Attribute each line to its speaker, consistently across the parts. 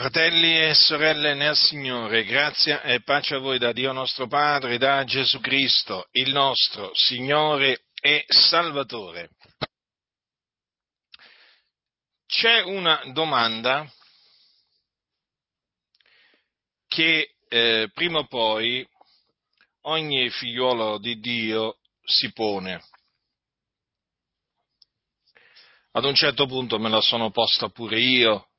Speaker 1: Fratelli e sorelle nel Signore, grazia e pace a voi da Dio nostro Padre da Gesù Cristo, il nostro Signore e Salvatore. C'è una domanda che eh, prima o poi ogni figliuolo di Dio si pone. Ad un certo punto me la sono posta pure io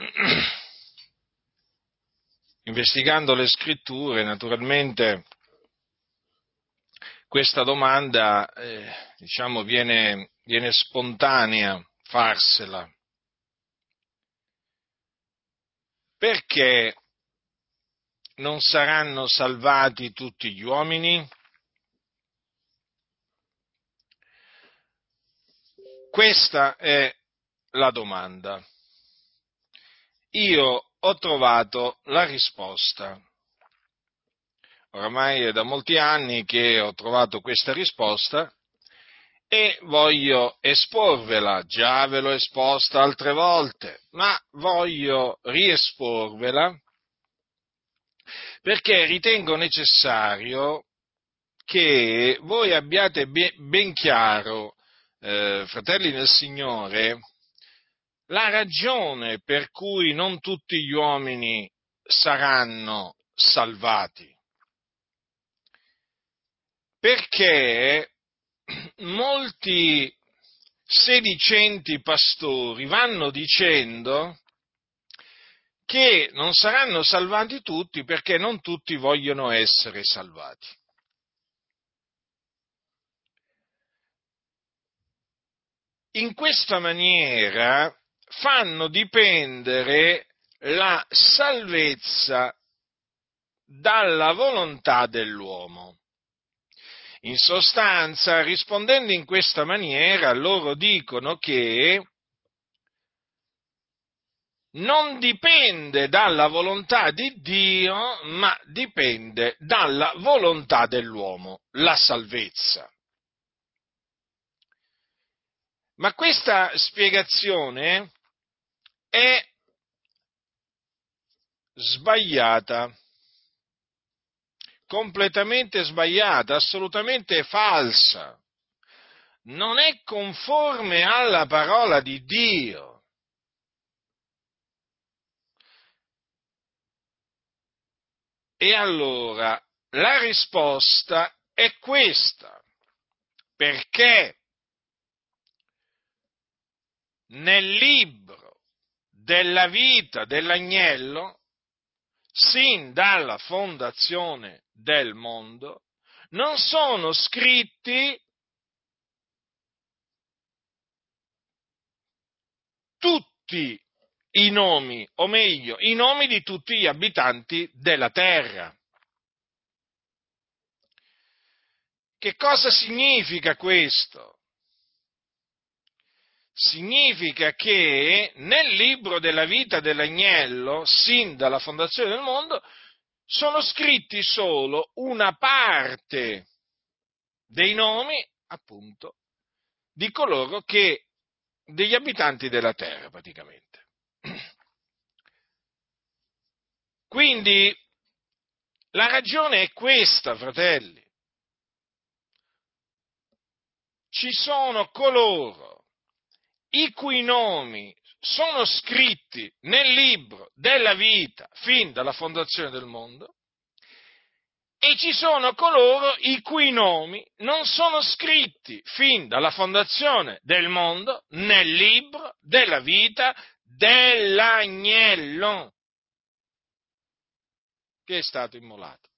Speaker 1: investigando le scritture, naturalmente questa domanda eh, diciamo, viene, viene spontanea farsela. Perché non saranno salvati tutti gli uomini? Questa è la domanda io ho trovato la risposta. Oramai è da molti anni che ho trovato questa risposta e voglio esporvela, già ve l'ho esposta altre volte, ma voglio riesporvela perché ritengo necessario che voi abbiate ben chiaro, eh, fratelli nel Signore, la ragione per cui non tutti gli uomini saranno salvati. Perché molti sedicenti pastori vanno dicendo che non saranno salvati tutti perché non tutti vogliono essere salvati. In questa maniera fanno dipendere la salvezza dalla volontà dell'uomo. In sostanza, rispondendo in questa maniera, loro dicono che non dipende dalla volontà di Dio, ma dipende dalla volontà dell'uomo, la salvezza. Ma questa spiegazione è sbagliata, completamente sbagliata, assolutamente falsa. Non è conforme alla parola di Dio. E allora la risposta è questa. Perché nel libro della vita dell'agnello, sin dalla fondazione del mondo, non sono scritti tutti i nomi, o meglio, i nomi di tutti gli abitanti della terra. Che cosa significa questo? Significa che nel libro della vita dell'agnello, sin dalla fondazione del mondo, sono scritti solo una parte dei nomi, appunto, di coloro che, degli abitanti della terra praticamente. Quindi la ragione è questa, fratelli. Ci sono coloro i cui nomi sono scritti nel libro della vita fin dalla fondazione del mondo, e ci sono coloro i cui nomi non sono scritti fin dalla fondazione del mondo nel libro della vita dell'agnello che è stato immolato.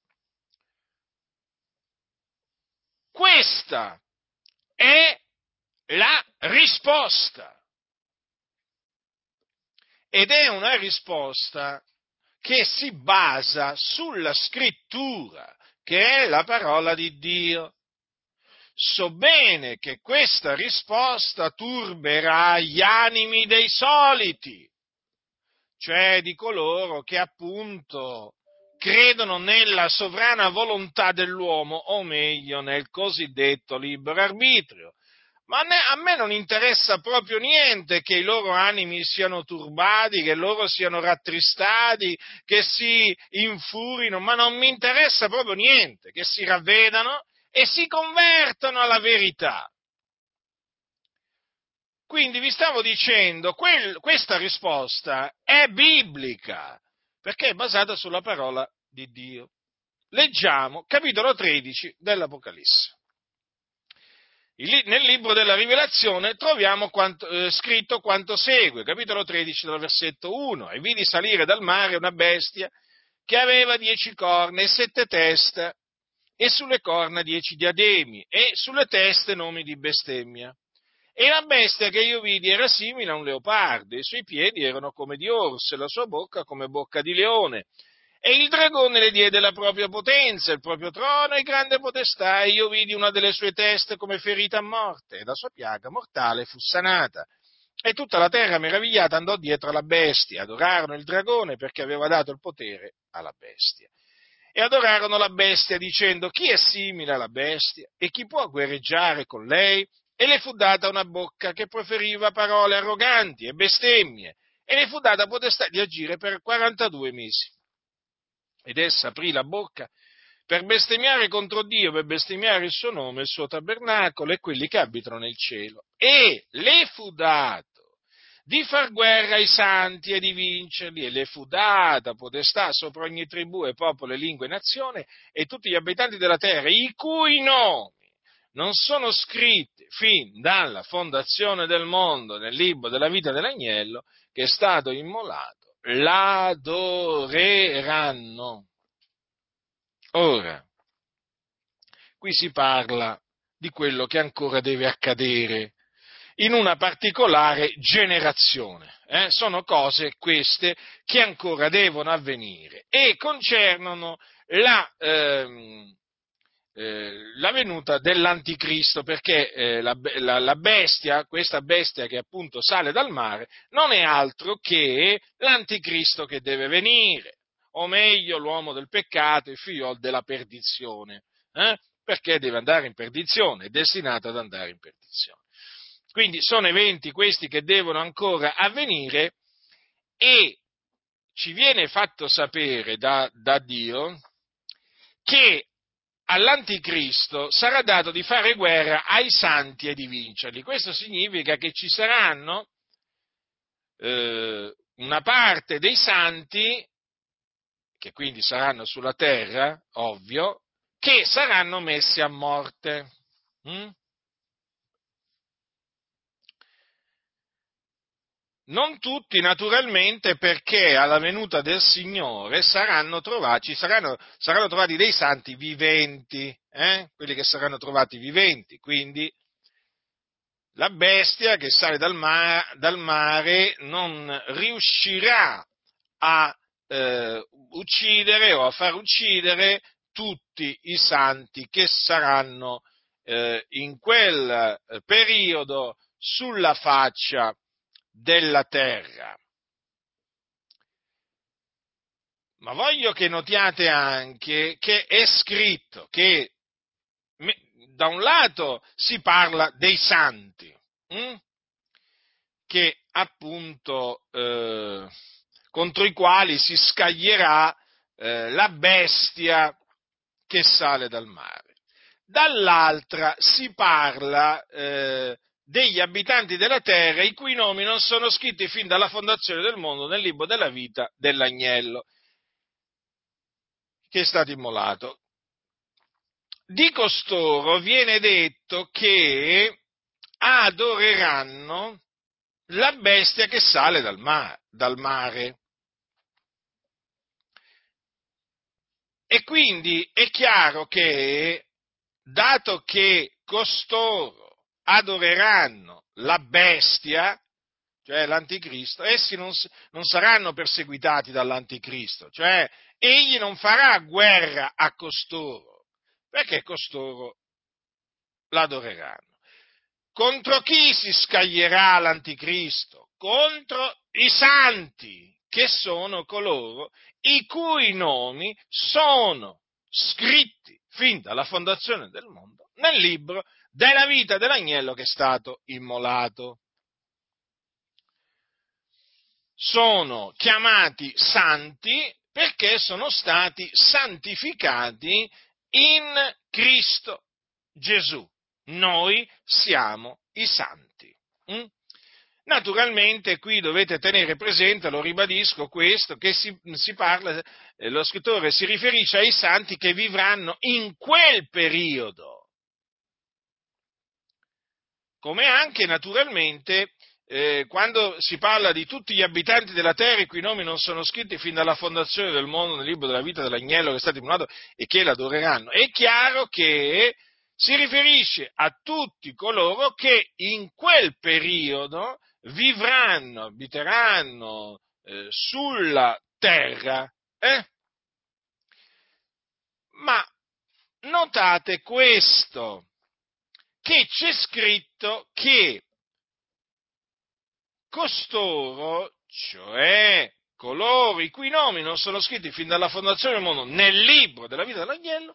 Speaker 1: Questa è la risposta. Ed è una risposta che si basa sulla scrittura, che è la parola di Dio. So bene che questa risposta turberà gli animi dei soliti, cioè di coloro che appunto credono nella sovrana volontà dell'uomo, o meglio nel cosiddetto libero arbitrio, Ma a me, non interessa proprio niente che i loro animi siano turbati, che loro siano rattristati, che si infurino, ma non mi interessa proprio niente, che si ravvedano e si convertano alla verità. Quindi vi stavo dicendo, quel, questa risposta è biblica, perché è basata sulla parola di Dio. Leggiamo capitolo 13 dell'Apocalisse nel libro della Rivelazione troviamo quanto, eh, scritto quanto segue, capitolo 13 dal versetto 1, e vidi salire dal mare una bestia che aveva dieci corna e sette teste, e sulle corna dieci diademi, e sulle teste nomi di bestemmia. E la bestia che io vidi era simile a un leopardo, i suoi piedi erano come di orso, e la sua bocca come bocca di leone, e il dragone le diede la propria potenza, il proprio trono e grande potestà, e io vidi una delle sue teste come ferita a morte, e la sua piaga mortale fu sanata. E tutta la terra meravigliata andò dietro alla bestia, adorarono il dragone perché aveva dato il potere alla bestia. E adorarono la bestia dicendo chi è simile alla bestia e chi può guerreggiare con lei? E le fu data una bocca che proferiva parole arroganti e bestemmie, e le fu data potestà di agire per 42 mesi. Ed essa aprì la bocca per bestemmiare contro Dio, per bestemmiare il suo nome, il suo tabernacolo e quelli che abitano nel cielo. E le fu dato di far guerra ai santi e di vincerli, e le fu data potestà sopra ogni tribù e popolo e lingua e nazione e tutti gli abitanti della terra, i cui nomi non sono scritti fin dalla fondazione del mondo nel libro della vita dell'agnello che è stato immolato l'adoreranno. Ora, qui si parla di quello che ancora deve accadere in una particolare generazione. Eh? Sono cose queste che ancora devono avvenire e concernono la, ehm, eh, la venuta dell'anticristo, perché eh, la, la, la, bestia, questa bestia che appunto sale dal mare, non è altro che l'anticristo che deve venire, o meglio l'uomo del peccato, il figlio della perdizione, eh? perché deve andare in perdizione, è destinato ad andare in perdizione. Quindi sono eventi questi che devono ancora avvenire e ci viene fatto sapere da, da Dio che all'anticristo sarà dato di fare guerra ai santi e di vincerli. Questo significa che ci saranno eh, una parte dei santi, che quindi saranno sulla terra, ovvio, che saranno messi a morte. Mm? Non tutti, naturalmente, perché alla venuta del Signore saranno trovati, saranno, saranno trovati dei santi viventi, eh? quelli che saranno trovati viventi. Quindi la bestia che sale dal, ma- dal mare non riuscirà a eh, uccidere o a far uccidere tutti i santi che saranno eh, in quel periodo sulla faccia della terra. Ma voglio che notiate anche che è scritto che da un lato si parla dei santi, hm? che appunto eh, contro i quali si scaglierà eh, la bestia che sale dal mare. Dall'altra si parla eh, degli abitanti della terra i cui nomi non sono scritti fin dalla fondazione del mondo nel libro della vita dell'agnello che è stato immolato. Di costoro viene detto che adoreranno la bestia che sale dal, ma- dal mare. E quindi è chiaro che, dato che costoro adoreranno la bestia, cioè l'anticristo, essi non, non, saranno perseguitati dall'anticristo, cioè egli non farà guerra a costoro, perché costoro l'adoreranno. Contro chi si scaglierà l'anticristo? Contro i santi, che sono coloro i cui nomi sono scritti fin dalla fondazione del mondo nel libro della vita dell'agnello che è stato immolato. Sono chiamati santi perché sono stati santificati in Cristo Gesù. Noi siamo i santi. Mm? Naturalmente qui dovete tenere presente, lo ribadisco questo, che si, si parla, eh, lo scrittore si riferisce ai santi che vivranno in quel periodo, come anche naturalmente eh, quando si parla di tutti gli abitanti della terra i cui nomi non sono scritti fin dalla fondazione del mondo nel libro della vita dell'agnello che è stato immolato e che l'adoreranno, è chiaro che si riferisce a tutti coloro che in quel periodo vivranno, abiteranno eh, sulla terra. Eh? Ma notate questo, che c'è scritto che costoro, cioè coloro i cui nomi non sono scritti fin dalla fondazione del mondo nel libro della vita dell'agnello,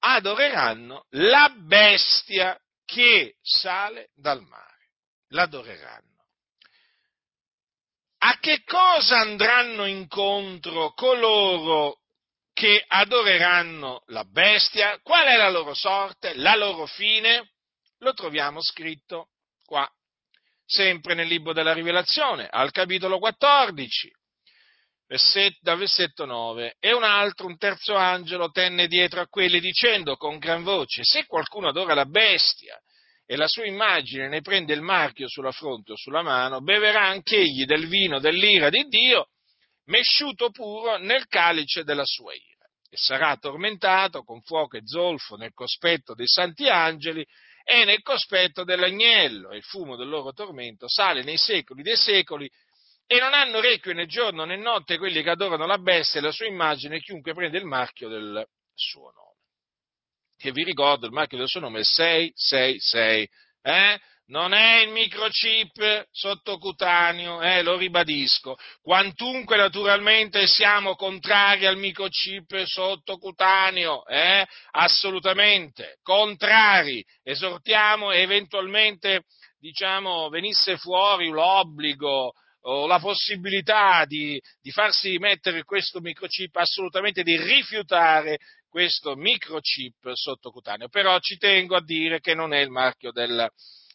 Speaker 1: adoreranno la bestia che sale dal mare. L'adoreranno. A che cosa andranno incontro coloro che adoreranno la bestia? Qual è la loro sorte, la loro fine? Lo troviamo scritto qua sempre nel libro della Rivelazione, al capitolo 14, versetto, dal versetto 9. E un altro, un terzo angelo, tenne dietro a quelli dicendo con gran voce, se qualcuno adora la bestia e la sua immagine ne prende il marchio sulla fronte o sulla mano, beverà anch'egli del vino dell'ira di Dio, mesciuto puro nel calice della sua ira. E sarà tormentato con fuoco e zolfo nel cospetto dei santi angeli e nel cospetto dell'agnello, e il fumo del loro tormento sale nei secoli dei secoli, e non hanno requie né giorno né notte quelli che adorano la bestia e la sua immagine, chiunque prende il marchio del suo nome. Che vi ricordo, il marchio del suo nome è 666, eh? Non è il microchip sottocutaneo, eh, lo ribadisco, quantunque naturalmente siamo contrari al microchip sottocutaneo, eh, assolutamente, contrari, esortiamo eventualmente, diciamo, venisse fuori l'obbligo o la possibilità di, di farsi mettere questo microchip, assolutamente di rifiutare questo microchip sottocutaneo, però ci tengo a dire che non è il marchio del,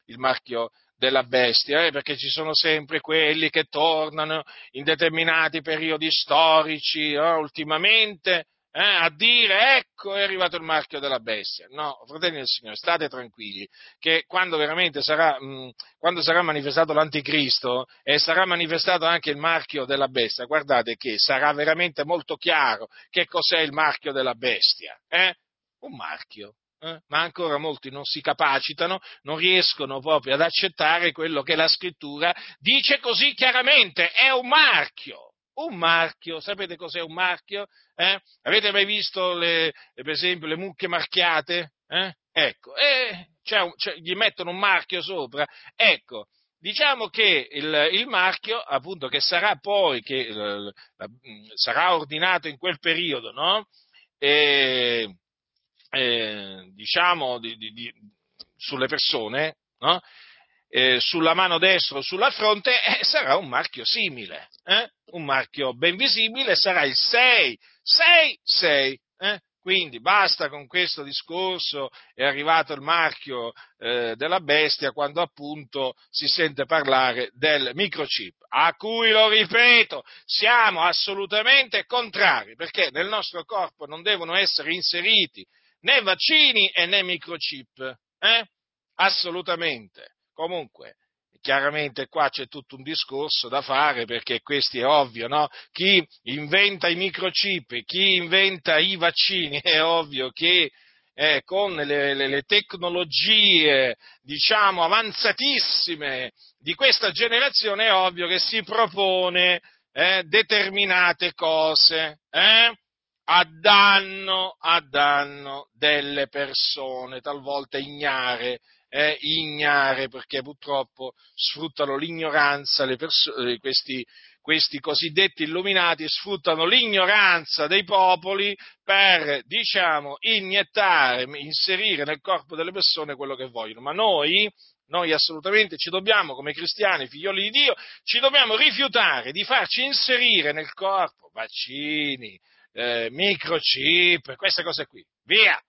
Speaker 1: il marchio della bestia, eh, perché ci sono sempre quelli che tornano in determinati periodi storici, eh, ultimamente, eh, a dire ecco è arrivato il marchio della bestia. No, fratelli del Signore, state tranquilli, che quando veramente sarà, mh, quando sarà manifestato l'anticristo e sarà manifestato anche il marchio della bestia, guardate che sarà veramente molto chiaro che cos'è il marchio della bestia. Eh? Un marchio, eh? ma ancora molti non si capacitano, non riescono proprio ad accettare quello che la scrittura dice così chiaramente, è un marchio. Un marchio, sapete cos'è un marchio? Eh? Avete mai visto, le, per esempio, le mucche marchiate? Eh? Ecco, eh, c'è c'è, gli mettono un marchio sopra. Ecco, diciamo che il, il, marchio, appunto, che sarà poi, che eh, sarà ordinato in quel periodo, no? E, eh, diciamo, di, di, di, sulle persone, no? eh, sulla mano destra o sulla fronte, eh, sarà un marchio simile, eh? un marchio ben visibile, sarà il 6, 6, 6. Quindi basta con questo discorso, è arrivato il marchio eh, della bestia quando appunto si sente parlare del microchip, a cui, lo ripeto, siamo assolutamente contrari, perché nel nostro corpo non devono essere inseriti né vaccini e né microchip, eh? assolutamente. Comunque, chiaramente qua c'è tutto un discorso da fare perché questo è ovvio, no? Chi inventa i microchip, chi inventa i vaccini, è ovvio che eh, con le, le, le, tecnologie, diciamo, avanzatissime di questa generazione, è ovvio che si propone eh, determinate cose, eh? A danno, a danno delle persone, talvolta ignare, eh, ignare, perché purtroppo sfruttano l'ignoranza, perso- eh, questi, questi cosiddetti illuminati sfruttano l'ignoranza dei popoli per, diciamo, iniettare, inserire nel corpo delle persone quello che vogliono. Ma noi, noi assolutamente ci dobbiamo, come cristiani, figlioli di Dio, ci dobbiamo rifiutare di farci inserire nel corpo vaccini, eh, microchip, queste cose qui. Via!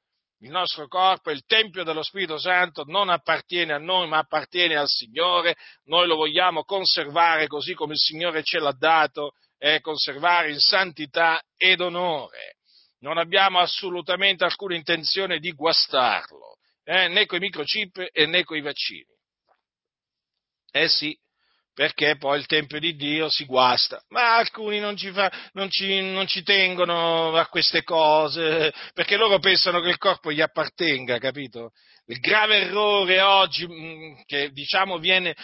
Speaker 1: Il nostro corpo il Tempio dello Spirito Santo, non appartiene a noi, ma appartiene al Signore. Noi lo vogliamo conservare così come il Signore ce l'ha dato, e conservare in santità ed onore. Non abbiamo assolutamente alcuna intenzione di guastarlo, eh, né con i microchip né con i vaccini. Eh sì, perché poi il Tempio di Dio si guasta. Ma alcuni non ci, fa, non, ci, non ci, tengono a queste cose, perché loro pensano che il corpo gli appartenga, capito? Il grave errore oggi mm, che diciamo viene,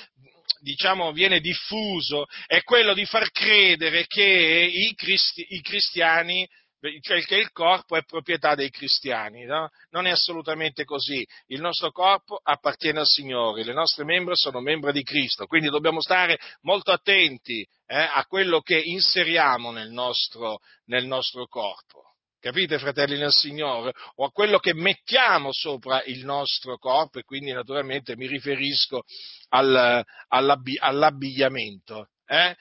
Speaker 1: diciamo, viene diffuso è quello di far credere che i, cristi, i cristiani cioè che il corpo è proprietà dei cristiani. No? Non è assolutamente così. Il nostro corpo appartiene al Signore, le nostre membra sono membra di Cristo, quindi dobbiamo stare molto attenti eh, a quello che inseriamo nel nostro, nel nostro corpo. Capite, fratelli nel Signore? O a quello che mettiamo sopra il nostro corpo, e quindi naturalmente mi riferisco al, all'abbigliamento. Eh?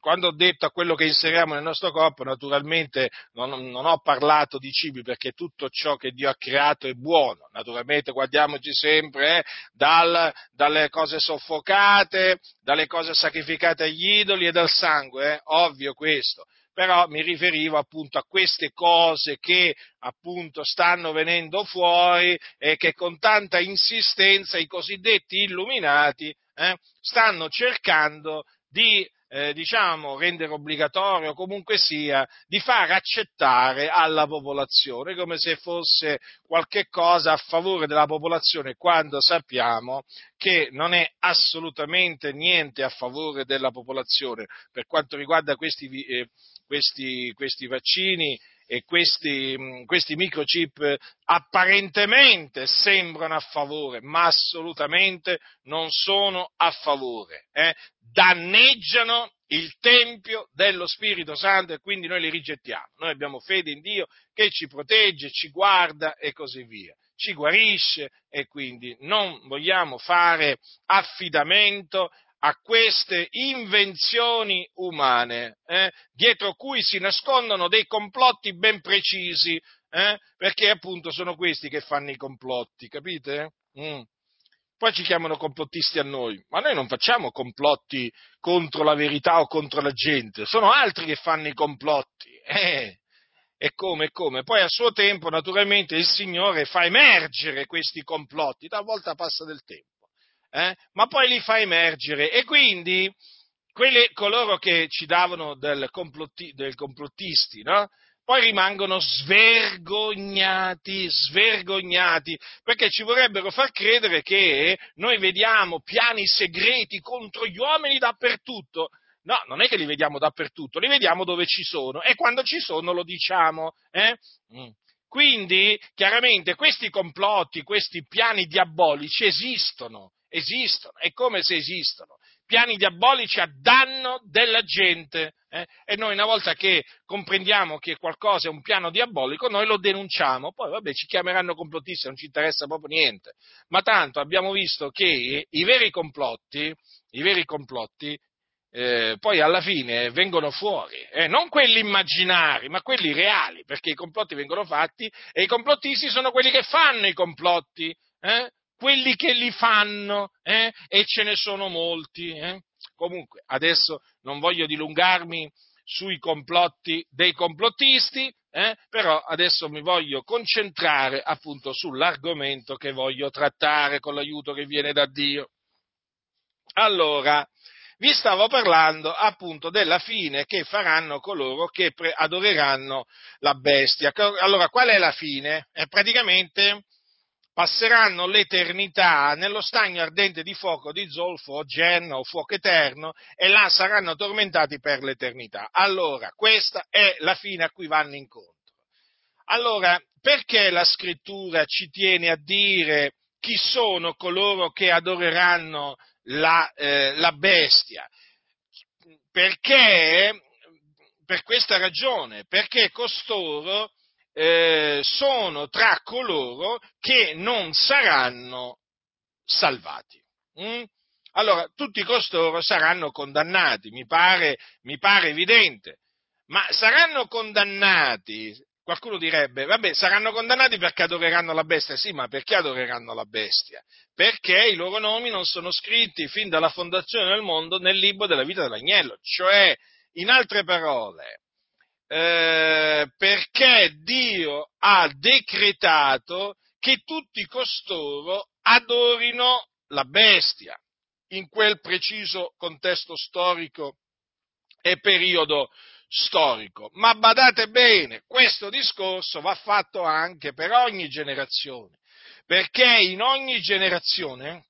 Speaker 1: Quando ho detto a quello che inseriamo nel nostro corpo, naturalmente non, non, ho parlato di cibi perché tutto ciò che Dio ha creato è buono. Naturalmente guardiamoci sempre eh, dal, dalle cose soffocate, dalle cose sacrificate agli idoli e dal sangue, eh, ovvio questo. Però mi riferivo appunto a queste cose che appunto stanno venendo fuori e che con tanta insistenza i cosiddetti illuminati eh, stanno cercando di eh, diciamo, rendere obbligatorio, comunque sia, di far accettare alla popolazione, come se fosse qualche cosa a favore della popolazione, quando sappiamo che non è assolutamente niente a favore della popolazione. Per quanto riguarda questi, eh, questi, questi vaccini, e questi, questi, microchip apparentemente sembrano a favore, ma assolutamente non sono a favore. Eh? Danneggiano il Tempio dello Spirito Santo e quindi noi li rigettiamo. Noi abbiamo fede in Dio che ci protegge, ci guarda e così via. Ci guarisce e quindi non vogliamo fare affidamento a queste invenzioni umane, eh, dietro cui si nascondono dei complotti ben precisi, eh, perché appunto sono questi che fanno i complotti, capite? Mm. Poi ci chiamano complottisti a noi, ma noi non facciamo complotti contro la verità o contro la gente, sono altri che fanno i complotti. Eh. E come, e come? Poi a suo tempo, naturalmente, il Signore fa emergere questi complotti, talvolta passa del tempo eh? ma poi li fa emergere e quindi quelli, coloro che ci davano del, complotti, del complottisti, no? poi rimangono svergognati, svergognati, perché ci vorrebbero far credere che noi vediamo piani segreti contro gli uomini dappertutto. No, non è che li vediamo dappertutto, li vediamo dove ci sono e quando ci sono lo diciamo. Eh? Mm. Quindi, chiaramente, questi complotti, questi piani diabolici esistono esistono, è come se esistono, piani diabolici a danno della gente. Eh? E noi una volta che comprendiamo che qualcosa è un piano diabolico, noi lo denunciamo, poi vabbè ci chiameranno complottisti, non ci interessa proprio niente. Ma tanto abbiamo visto che i veri complotti, i veri complotti eh, poi alla fine vengono fuori, eh, non quelli immaginari, ma quelli reali, perché i complotti vengono fatti e i complottisti sono quelli che fanno i complotti. Eh? Quelli che li fanno, eh? e ce ne sono molti. Eh? Comunque, adesso non voglio dilungarmi sui complotti dei complottisti, eh? però adesso mi voglio concentrare appunto sull'argomento che voglio trattare con l'aiuto che viene da Dio. Allora, vi stavo parlando appunto della fine che faranno coloro che adoreranno la bestia. Allora, qual è la fine? È praticamente passeranno l'eternità nello stagno ardente di fuoco di zolfo o genno o fuoco eterno e là saranno tormentati per l'eternità. Allora, questa è la fine a cui vanno incontro. Allora, perché la scrittura ci tiene a dire chi sono coloro che adoreranno la, eh, la bestia? Perché, per questa ragione, perché costoro eh, sono tra coloro che non saranno salvati. Mm? Allora, tutti costoro saranno condannati, mi pare, mi pare evidente, ma saranno condannati, qualcuno direbbe, vabbè, saranno condannati perché adoreranno la bestia, sì, ma perché adoreranno la bestia? Perché i loro nomi non sono scritti fin dalla fondazione del mondo nel libro della vita dell'agnello, cioè, in altre parole, eh, perché Dio ha decretato che tutti costoro adorino la bestia in quel preciso contesto storico e periodo storico. Ma badate bene, questo discorso va fatto anche per ogni generazione, perché in ogni generazione,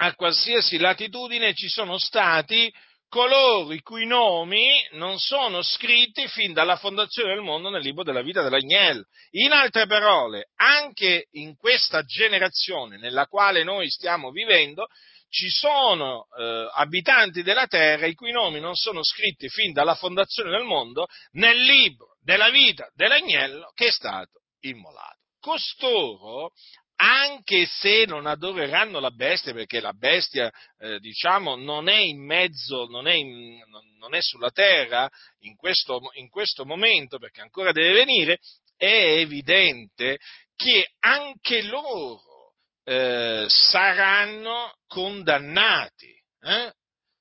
Speaker 1: a qualsiasi latitudine, ci sono stati coloro i cui nomi non sono scritti fin dalla fondazione del mondo nel libro della vita dell'agnello. In altre parole, anche in questa generazione nella quale noi stiamo vivendo, ci sono eh, abitanti della terra i cui nomi non sono scritti fin dalla fondazione del mondo nel libro della vita dell'agnello che è stato immolato. Costoro anche se non adoreranno la bestia, perché la bestia, eh, diciamo, non è in mezzo, non è, in, non è sulla terra in questo, in questo, momento, perché ancora deve venire, è evidente che anche loro eh, saranno condannati. Eh?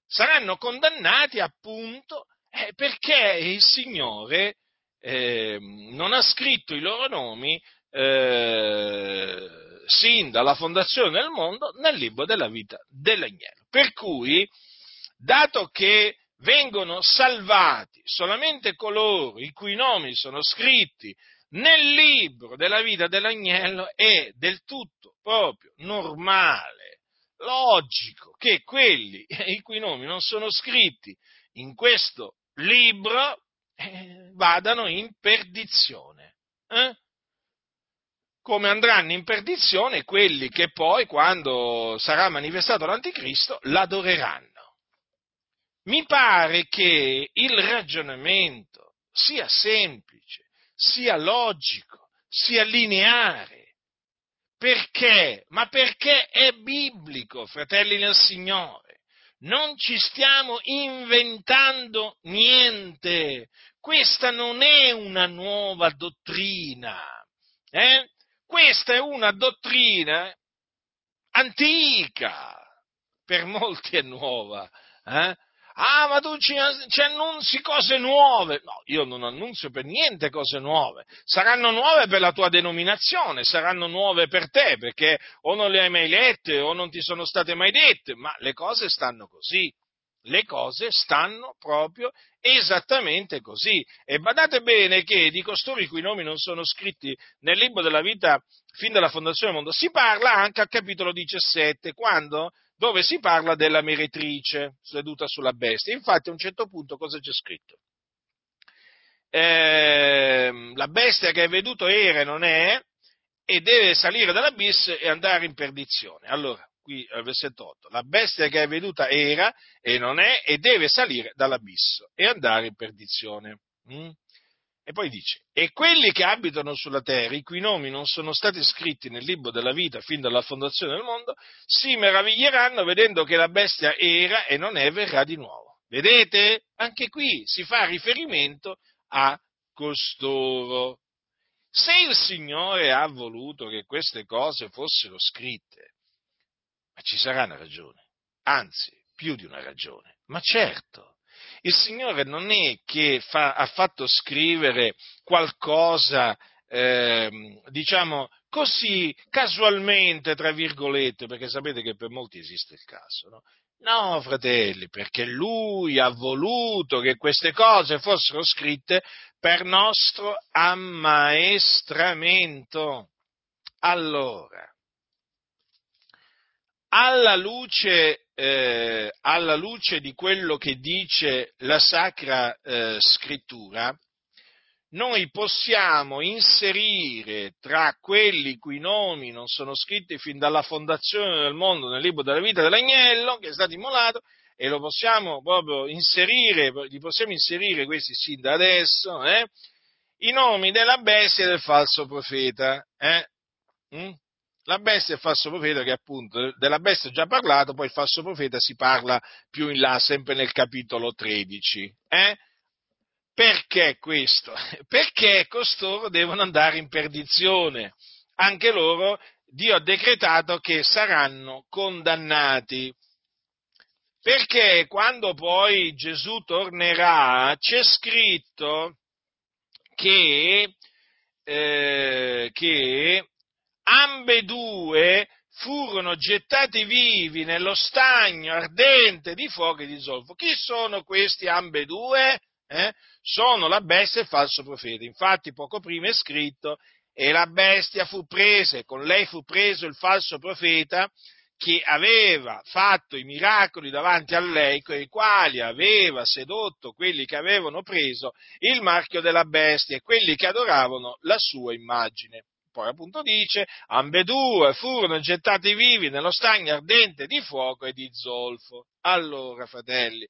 Speaker 1: Saranno condannati appunto eh, perché il Signore ehm, non ha scritto i loro nomi eh, sin dalla fondazione del mondo nel libro della vita dell'agnello. Per cui, dato che vengono salvati solamente coloro i cui nomi sono scritti nel libro della vita dell'agnello, è del tutto proprio normale, logico che quelli i cui nomi non sono scritti in questo libro eh, vadano in perdizione. Eh? Come andranno in perdizione quelli che poi, quando sarà manifestato l'anticristo, l'adoreranno. Mi pare che il ragionamento sia semplice, sia logico, sia lineare. Perché? Ma perché è biblico, fratelli del Signore. Non ci stiamo inventando niente. Questa non è una nuova dottrina. Eh? Questa è una dottrina antica, per molti è nuova. Eh? Ah, ma tu ci, ci, annunzi cose nuove. No, io non annunzio per niente cose nuove. Saranno nuove per la tua denominazione, saranno nuove per te, perché o non le hai mai lette o non ti sono state mai dette, ma le cose stanno così le cose stanno proprio esattamente così. E badate bene che di costoro i cui nomi non sono scritti nel libro della vita fin dalla fondazione del mondo, si parla anche al capitolo 17, quando, dove si parla della meretrice seduta sulla bestia. Infatti a un certo punto cosa c'è scritto? Eh, la bestia che hai veduto era e non è, e deve salire dall'abisso e andare in perdizione. Allora, qui al versetto 8, la bestia che hai veduta era e non è e deve salire dall'abisso e andare in perdizione. Mm? E poi dice, e quelli che abitano sulla terra, i cui nomi non sono stati scritti nel libro della vita fin dalla fondazione del mondo, si meraviglieranno vedendo che la bestia era e non è verrà di nuovo. Vedete? Anche qui si fa riferimento a costoro. Se il Signore ha voluto che queste cose fossero scritte, ci sarà una ragione, anzi, più di una ragione. Ma certo, il Signore non è che fa, ha fatto scrivere qualcosa, eh, diciamo, così casualmente, tra virgolette, perché sapete che per molti esiste il caso, no? No, fratelli, perché lui ha voluto che queste cose fossero scritte per nostro ammaestramento. Allora, alla luce, eh, alla luce, di quello che dice la Sacra eh, Scrittura, noi possiamo inserire tra quelli cui nomi non sono scritti fin dalla fondazione del mondo nel libro della vita dell'agnello che è stato immolato e lo possiamo proprio inserire, li possiamo inserire questi sin da adesso, eh? i nomi della bestia e del falso profeta. Eh? Mm? La bestia e il falso profeta, che appunto della bestia ho già parlato, poi il falso profeta si parla più in là, sempre nel capitolo 13. Eh? Perché questo? Perché costoro devono andare in perdizione. Anche loro Dio ha decretato che saranno condannati. Perché quando poi Gesù tornerà c'è scritto che, eh, che ambedue furono gettati vivi nello stagno ardente di fuoco e di zolfo. Chi sono questi ambedue? Eh? Sono la bestia e il falso profeta. Infatti poco prima è scritto e la bestia fu presa, e con lei fu preso il falso profeta che aveva fatto i miracoli davanti a lei, con i quali aveva sedotto quelli che avevano preso il marchio della bestia e quelli che adoravano la sua immagine. Poi appunto dice, ambedue furono gettati vivi nello stagno ardente di fuoco e di zolfo. Allora, fratelli,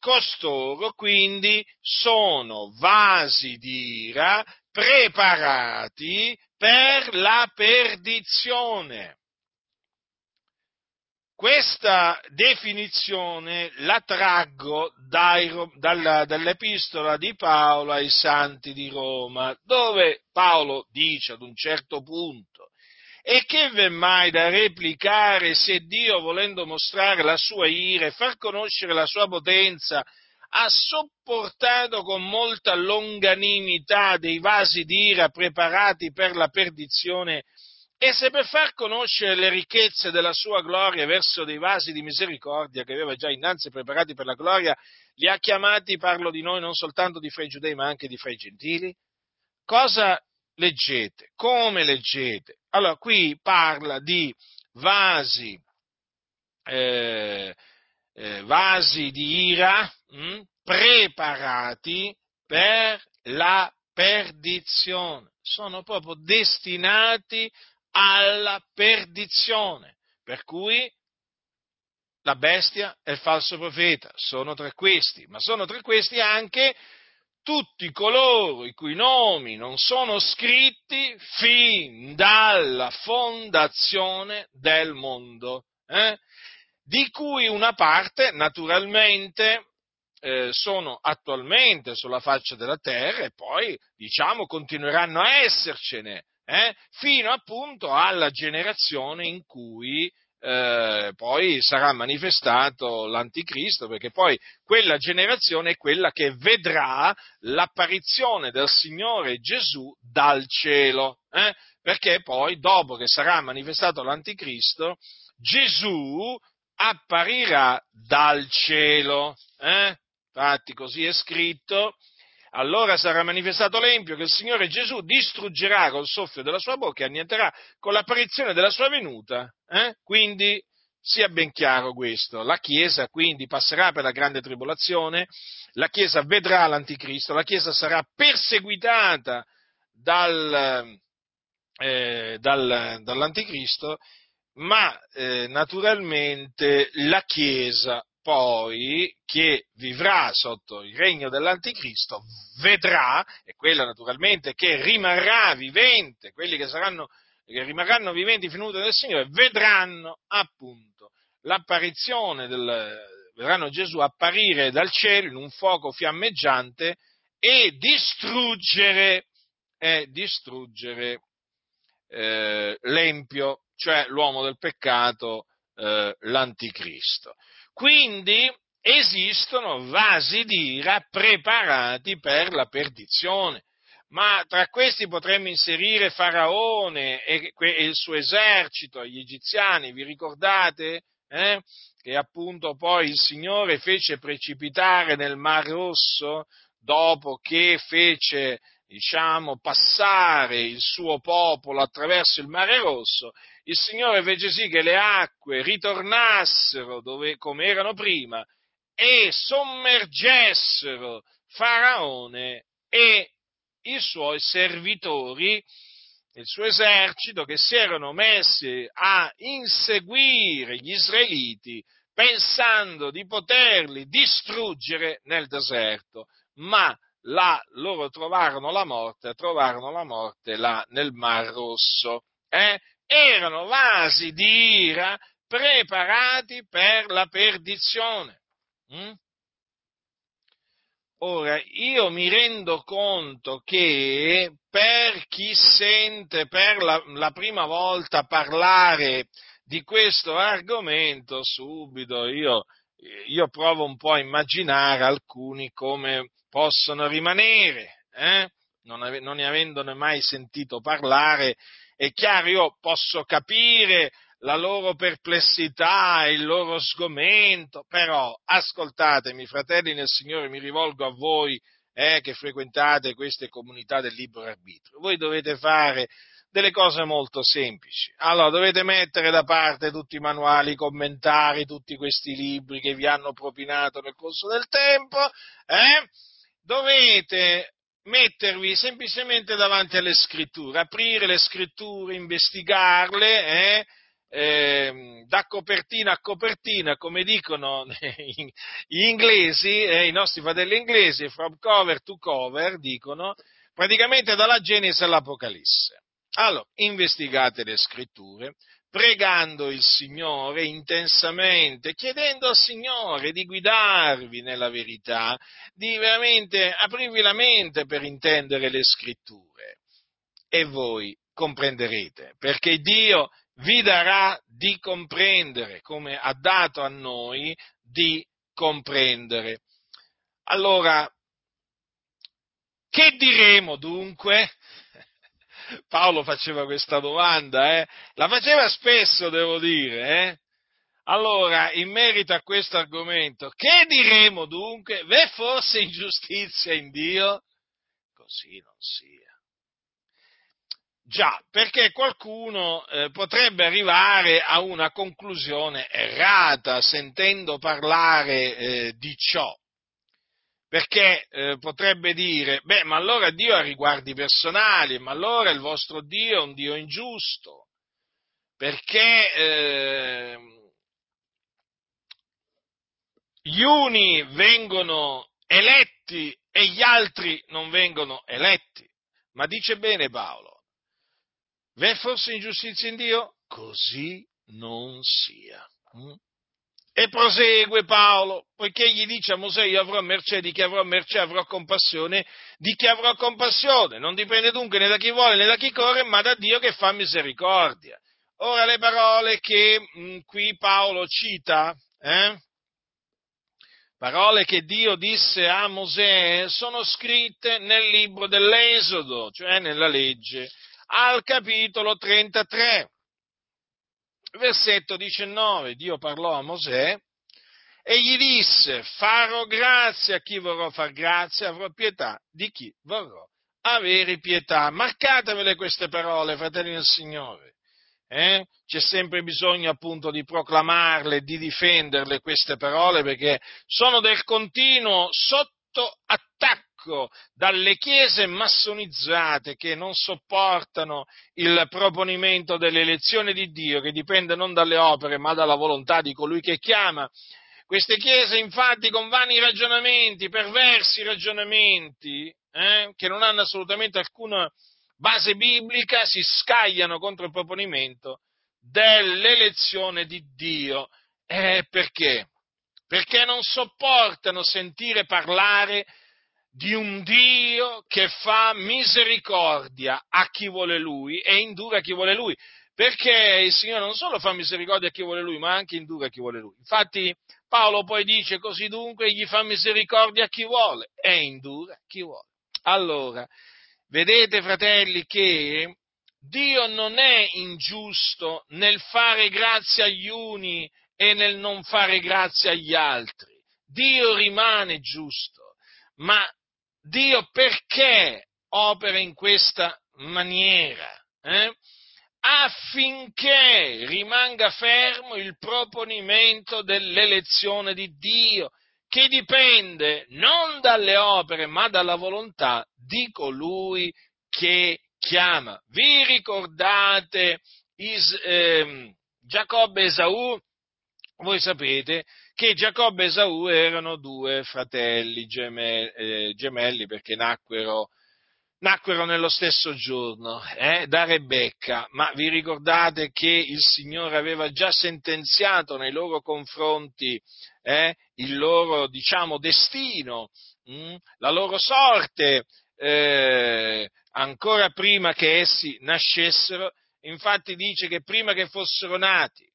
Speaker 1: costoro quindi sono vasi d'ira preparati per la perdizione. Questa definizione la traggo dai, dalla, dall'epistola di Paolo ai santi di Roma, dove Paolo dice ad un certo punto, e che v'è mai da replicare se Dio, volendo mostrare la sua ira e far conoscere la sua potenza, ha sopportato con molta longanimità dei vasi d'ira preparati per la perdizione e se per far conoscere le ricchezze della sua gloria verso dei vasi di misericordia che aveva già innanzi preparati per la gloria, li ha chiamati, parlo di noi, non soltanto di fra i giudei, ma anche di fra i gentili? Cosa leggete? Come leggete? Allora, qui parla di vasi, eh, eh, vasi di ira mh, hm, preparati per la perdizione. Sono proprio destinati alla perdizione. Per cui la bestia e il falso profeta sono tra questi, ma sono tra questi anche tutti coloro i cui nomi non sono scritti fin dalla fondazione del mondo, eh? di cui una parte naturalmente eh, sono attualmente sulla faccia della terra e poi diciamo continueranno a essercene eh, fino appunto alla generazione in cui eh, poi sarà manifestato l'anticristo, perché poi quella generazione è quella che vedrà l'apparizione del Signore Gesù dal cielo, eh, perché poi dopo che sarà manifestato l'anticristo, Gesù apparirà dal cielo. Eh? Infatti così è scritto allora sarà manifestato l'empio che il Signore Gesù distruggerà col soffio della sua bocca e annienterà con l'apparizione della sua venuta. Eh? Quindi sia ben chiaro questo. La Chiesa quindi passerà per la grande tribolazione, la Chiesa vedrà l'anticristo, la Chiesa sarà perseguitata dal, eh, dal, dall'anticristo, ma eh, naturalmente la Chiesa poi che vivrà sotto il regno dell'anticristo vedrà, e quella naturalmente che rimarrà vivente, quelli che, saranno, che rimarranno viventi finiti del Signore, vedranno appunto l'apparizione del, vedranno Gesù apparire dal cielo in un fuoco fiammeggiante e distruggere, e distruggere eh, l'empio, cioè l'uomo del peccato, eh, l'anticristo. Quindi esistono vasi d'ira preparati per la perdizione. Ma tra questi potremmo inserire Faraone e, il suo esercito, gli egiziani, vi ricordate? Eh? Che appunto poi il Signore fece precipitare nel Mar Rosso dopo che fece diciamo, passare il suo popolo attraverso il mare rosso, il Signore fece sì che le acque ritornassero dove, come erano prima e sommergessero Faraone e i suoi servitori, il suo esercito che si erano messi a inseguire gli israeliti pensando di poterli distruggere nel deserto, ma là loro trovarono la morte, trovarono la morte là nel Mar Rosso. Eh? Erano vasi di ira preparati per la perdizione. Mm? Ora, io mi rendo conto che per chi sente per la, la prima volta parlare di questo argomento, subito io, io, provo un po' a immaginare alcuni come possono rimanere, eh? non, ave, non ne avendone mai sentito parlare, è chiaro, io posso capire la loro perplessità, il loro sgomento, però ascoltatemi, fratelli nel Signore, mi rivolgo a voi eh, che frequentate queste comunità del libero arbitrio. Voi dovete fare delle cose molto semplici. Allora, dovete mettere da parte tutti i manuali, i commentari, tutti questi libri che vi hanno propinato nel corso del tempo, eh? dovete mettervi semplicemente davanti alle scritture, aprire le scritture, investigarle, eh? eh, da copertina a copertina, come dicono gli inglesi, eh, i nostri fratelli inglesi, from cover to cover, dicono, praticamente dalla Genesi all'Apocalisse. Allora, investigate le scritture, pregando il Signore intensamente, chiedendo al Signore di guidarvi nella verità, di veramente aprirvi la mente per intendere le scritture. E voi comprenderete, perché Dio vi darà di comprendere, come ha dato a noi di comprendere. Allora, che diremo dunque? Paolo faceva questa domanda, eh? la faceva spesso, devo dire. Eh? Allora, in merito a questo argomento, che diremo dunque? V'è forse ingiustizia in Dio? Così non sia. Già, perché qualcuno eh, potrebbe arrivare a una conclusione errata sentendo parlare eh, di ciò. Perché eh, potrebbe dire, beh, ma allora Dio ha riguardi personali, ma allora il vostro Dio è un Dio ingiusto. Perché ehm, gli uni vengono eletti e gli altri non vengono eletti. Ma dice bene Paolo V'è forse ingiustizia in Dio? Così non sia. Mm? E prosegue Paolo, poiché gli dice a Mosè io avrò mercé di chi avrò mercé, avrò compassione di chi avrò compassione. Non dipende dunque né da chi vuole né da chi corre, ma da Dio che fa misericordia. Ora le parole che mh, mm, qui Paolo cita, eh? parole che Dio disse a Mosè, sono scritte nel libro dell'Esodo, cioè nella legge al capitolo 33, versetto 19. Dio parlò a Mosè e gli disse, farò grazia a chi vorrò far grazia, avrò pietà di chi vorrò avere pietà. Marcatevele queste parole, fratelli del Signore. Eh? C'è sempre bisogno appunto di proclamarle, di difenderle queste parole perché sono del continuo sotto attacco attacco dalle chiese massonizzate che non sopportano il proponimento dell'elezione di Dio, che dipende non dalle opere ma dalla volontà di colui che chiama. Queste chiese infatti con vani ragionamenti, perversi ragionamenti, eh, che non hanno assolutamente alcuna base biblica, si scagliano contro il proponimento dell'elezione di Dio. Eh, perché? Perché non sopportano sentire parlare di un Dio che fa misericordia a chi vuole Lui e indura a chi vuole Lui. Perché il Signore non solo fa misericordia a chi vuole Lui, ma anche indura a chi vuole Lui. Infatti Paolo poi dice così dunque gli fa misericordia a chi vuole e indura a chi vuole. Allora, vedete fratelli che Dio non è ingiusto nel fare grazia agli uni e nel non fare grazia agli altri. Dio rimane giusto, ma Dio perché opera in questa maniera? Eh? Affinché rimanga fermo il proponimento dell'elezione di Dio, che dipende non dalle opere, ma dalla volontà di colui che chiama. Vi ricordate Is, eh, Giacobbe e Esaù? Voi sapete che Giacobbe e Esaù erano due fratelli gemelli, eh, gemelli perché nacquero nacquero nello stesso giorno eh, da Rebecca, ma vi ricordate che il Signore aveva già sentenziato nei loro confronti eh, il loro, diciamo, destino, mh, mm, la loro sorte, eh, ancora prima che essi nascessero, infatti dice che prima che fossero nati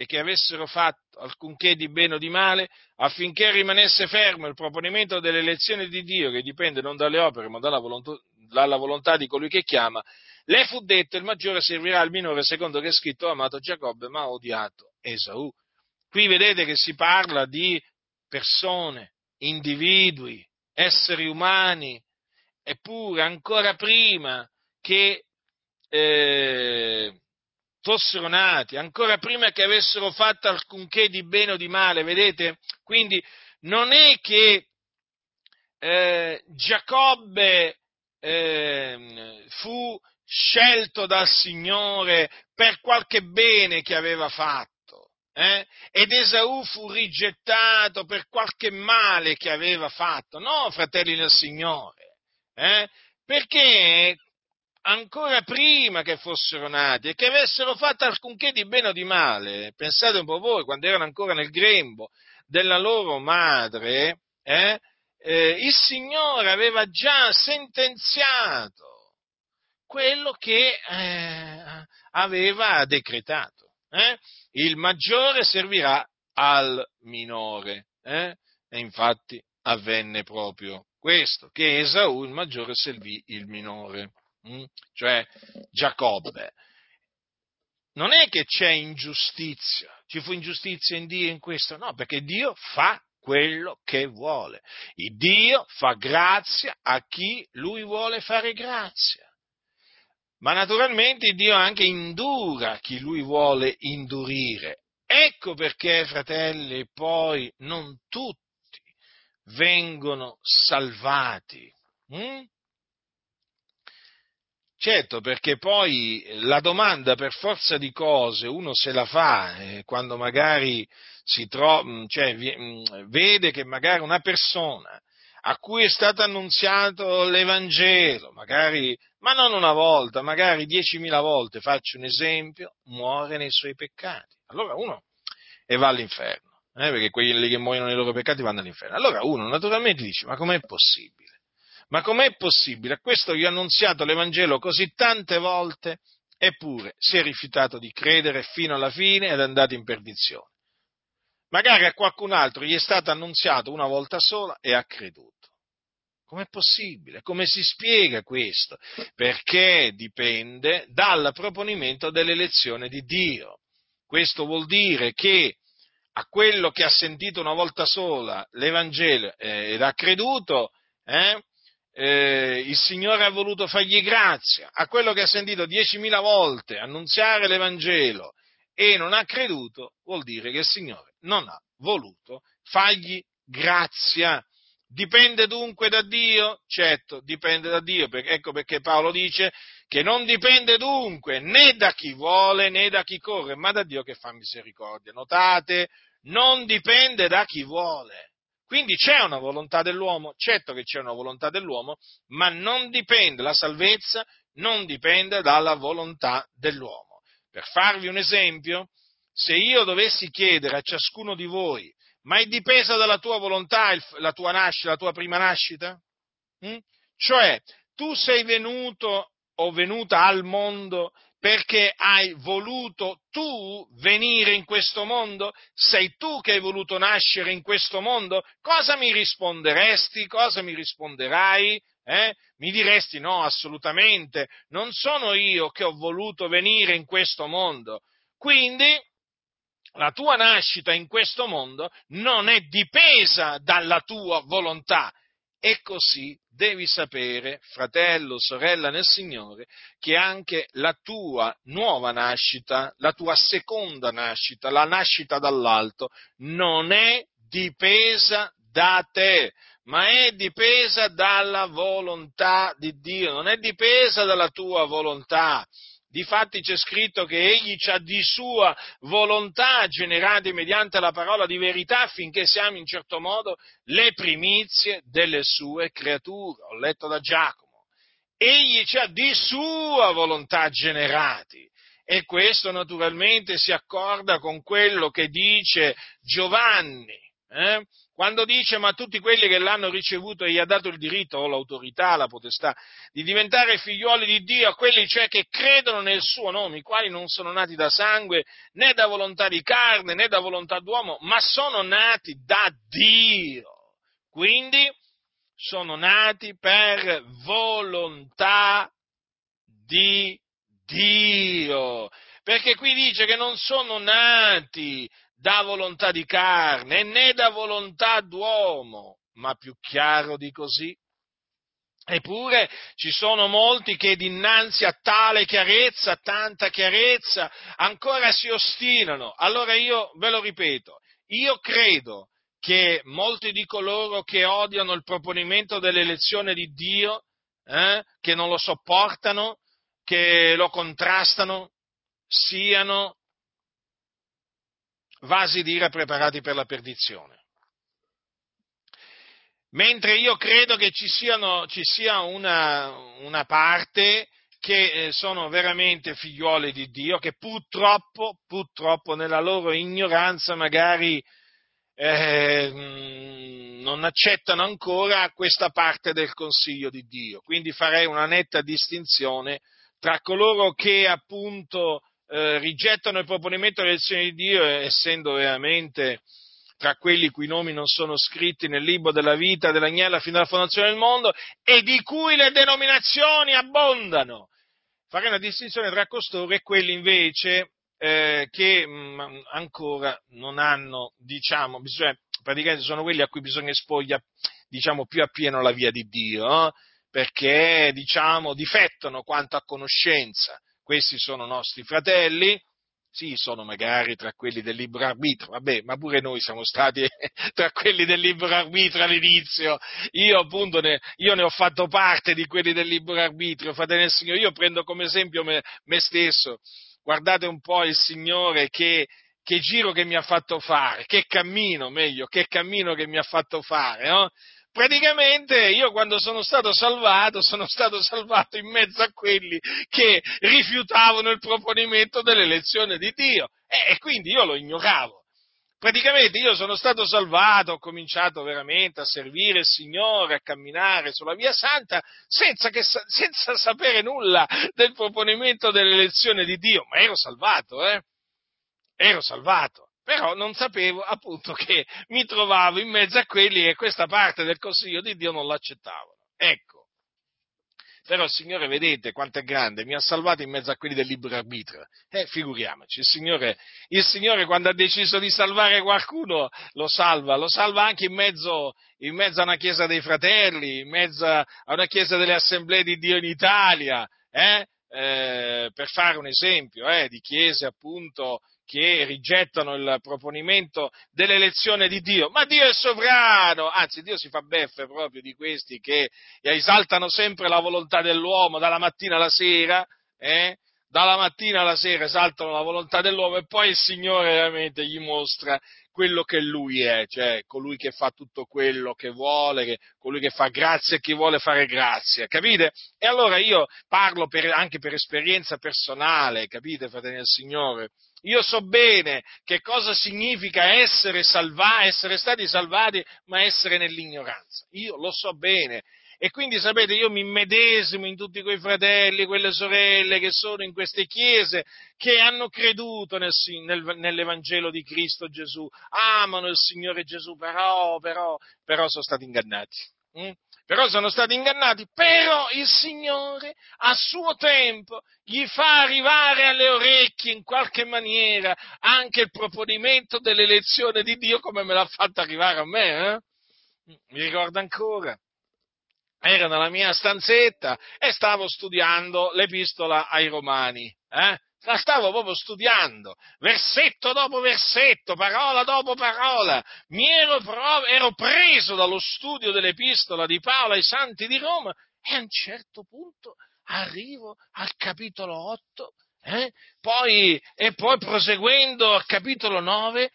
Speaker 1: e che avessero fatto alcunché di bene o di male, affinché rimanesse fermo il proponimento delle elezioni di Dio, che dipende non dalle opere, ma dalla volontà, dalla volontà di colui che chiama, le fu detto il maggiore servirà al minore, secondo che è scritto amato Giacobbe, ma odiato Esaù. Qui vedete che si parla di persone, individui, esseri umani, eppure ancora prima che eh, fossero nati, ancora prima che avessero fatto alcunché di bene o di male, vedete? Quindi non è che eh, Giacobbe eh, fu scelto dal Signore per qualche bene che aveva fatto, eh? ed Esaù fu rigettato per qualche male che aveva fatto, no, fratelli del Signore, eh? perché ancora prima che fossero nati e che avessero fatto alcunché di bene o di male. Pensate un po' voi, quando erano ancora nel grembo della loro madre, eh, eh, il Signore aveva già sentenziato quello che eh, aveva decretato. Eh. Il maggiore servirà al minore. Eh. E infatti avvenne proprio questo, che Esaù il maggiore servì il minore. Mm? cioè Giacobbe. Non è che c'è ingiustizia, ci fu ingiustizia in Dio in questo, no, perché Dio fa quello che vuole. Il Dio fa grazia a chi lui vuole fare grazia. Ma naturalmente Dio anche indura chi lui vuole indurire. Ecco perché, fratelli, poi non tutti vengono salvati. Hm? Certo, perché poi la domanda per forza di cose uno se la fa eh, quando magari si trova, mm, cioè, mm, vede che magari una persona a cui è stato annunziato l'Evangelo, magari, ma non una volta, magari diecimila volte, faccio un esempio, muore nei suoi peccati. Allora uno e va all'inferno, eh, perché quelli che muoiono nei loro peccati vanno all'inferno. Allora uno naturalmente dice, ma com'è possibile? Ma com'è possibile? A questo gli ho annunziato l'Evangelo così tante volte, eppure si è rifiutato di credere fino alla fine ed è andato in perdizione. Magari a qualcun altro gli è stato annunziato una volta sola e ha creduto. Com'è possibile? Come si spiega questo? Perché dipende dal proponimento dell'elezione di Dio. Questo vuol dire che a quello che ha sentito una volta sola l'Evangelo eh, ed ha creduto, eh, eh, il Signore ha voluto fargli grazia, a quello che ha sentito diecimila volte annunziare l'Evangelo e non ha creduto, vuol dire che il Signore non ha voluto fargli grazia. Dipende dunque da Dio? Certo, dipende da Dio, perché, ecco perché Paolo dice che non dipende dunque né da chi vuole né da chi corre, ma da Dio che fa misericordia. Notate, non dipende da chi vuole. Quindi c'è una volontà dell'uomo, certo che c'è una volontà dell'uomo, ma non dipende, la salvezza non dipende dalla volontà dell'uomo. Per farvi un esempio, se io dovessi chiedere a ciascuno di voi, ma è dipesa dalla tua volontà la tua nascita, la tua prima nascita? Mm? Cioè, tu sei venuto o venuta al mondo perché hai voluto tu venire in questo mondo? Sei tu che hai voluto nascere in questo mondo? Cosa mi risponderesti? Cosa mi risponderai? Eh? Mi diresti no, assolutamente, non sono io che ho voluto venire in questo mondo. Quindi la tua nascita in questo mondo non è dipesa dalla tua volontà, e così devi sapere, fratello, sorella nel Signore, che anche la tua nuova nascita, la tua seconda nascita, la nascita dall'alto, non è dipesa da te, ma è dipesa dalla volontà di Dio, non è dipesa dalla tua volontà. Difatti c'è scritto che egli ci ha di sua volontà generati mediante la parola di verità affinché siamo in certo modo le primizie delle sue creature. Ho letto da Giacomo. Egli ci ha di sua volontà generati. E questo naturalmente si accorda con quello che dice Giovanni. Eh? Quando dice ma tutti quelli che l'hanno ricevuto gli ha dato il diritto o l'autorità, la potestà di diventare figlioli di Dio, a quelli cioè che credono nel suo nome, i quali non sono nati da sangue, né da volontà di carne, né da volontà d'uomo, ma sono nati da Dio. Quindi sono nati per volontà di Dio. Perché qui dice che non sono nati da volontà di carne né da volontà d'uomo, ma più chiaro di così. Eppure ci sono molti che dinanzi a tale chiarezza, tanta chiarezza, ancora si ostinano. Allora io ve lo ripeto, io credo che molti di coloro che odiano il proponimento dell'elezione di Dio, eh, che non lo sopportano, che lo contrastano, siano vasi d'ira preparati per la perdizione. Mentre io credo che ci, siano, ci sia una, una, parte che eh, sono veramente figliuoli di Dio, che purtroppo, purtroppo nella loro ignoranza magari eh, non accettano ancora questa parte del consiglio di Dio. Quindi farei una netta distinzione tra coloro che appunto eh, rigettano il proponimento dell'elezione di Dio, essendo veramente tra quelli cui nomi non sono scritti nel libro della vita dell'agnella fino alla fondazione del mondo e di cui le denominazioni abbondano. Fare una distinzione tra costoro e quelli invece eh, che mh, mm, ancora non hanno, diciamo, bisogna, praticamente sono quelli a cui bisogna espoglia, diciamo, più appieno la via di Dio, eh? perché, diciamo, difettano quanto a conoscenza questi sono nostri fratelli, sì, sono magari tra quelli del libero arbitro, vabbè, ma pure noi siamo stati tra quelli del libero arbitro all'inizio. Io appunto ne, io ne ho fatto parte di quelli del libero arbitro, fratelli del Signore, io prendo come esempio me, me stesso. Guardate un po' il Signore che, che giro che mi ha fatto fare, che cammino, meglio, che cammino che mi ha fatto fare, no? Praticamente io quando sono stato salvato, sono stato salvato in mezzo a quelli che rifiutavano il proponimento dell'elezione di Dio e, e quindi io lo ignoravo. Praticamente io sono stato salvato, ho cominciato veramente a servire il Signore, a camminare sulla via santa, senza, che, senza sapere nulla del proponimento dell'elezione di Dio, ma ero salvato, eh? Ero salvato però non sapevo appunto che mi trovavo in mezzo a quelli che questa parte del consiglio di Dio non l'accettavano. Ecco. Però il Signore, vedete quanto è grande, mi ha salvato in mezzo a quelli del libero arbitrio. Eh, figuriamoci, il Signore, il Signore quando ha deciso di salvare qualcuno lo salva, lo salva anche in mezzo, in mezzo a una chiesa dei fratelli, in mezzo a una chiesa delle assemblee di Dio in Italia, eh? Eh, per fare un esempio eh, di chiese appunto che rigettano il proponimento dell'elezione di Dio, ma Dio è sovrano, anzi Dio si fa beffe proprio di questi che esaltano sempre la volontà dell'uomo dalla mattina alla sera, eh? dalla mattina alla sera esaltano la volontà dell'uomo e poi il Signore veramente gli mostra quello che Lui è, cioè colui che fa tutto quello che vuole, che, colui che fa grazia e chi vuole fare grazia, capite? E allora io parlo per, anche per esperienza personale, capite, fratelli del Signore? Io so bene che cosa significa essere salvati, essere stati salvati, ma essere nell'ignoranza. Io lo so bene. E quindi sapete, io mi medesimo in tutti quei fratelli, quelle sorelle che sono in queste chiese, che hanno creduto nel, nel, nell'Evangelo di Cristo Gesù, amano il Signore Gesù, però, però, però sono stati ingannati. Mm? Però sono stati ingannati, però il Signore a suo tempo gli fa arrivare alle orecchie in qualche maniera anche il proponimento dell'elezione di Dio come me l'ha fatto arrivare a me. Eh? Mi ricordo ancora, ero nella mia stanzetta e stavo studiando l'epistola ai Romani. Eh? La stavo proprio studiando, versetto dopo versetto, parola dopo parola, mi ero, pro- ero preso dallo studio dell'epistola di Paolo ai santi di Roma e a un certo punto arrivo al capitolo 8, eh? poi, e poi proseguendo al capitolo 9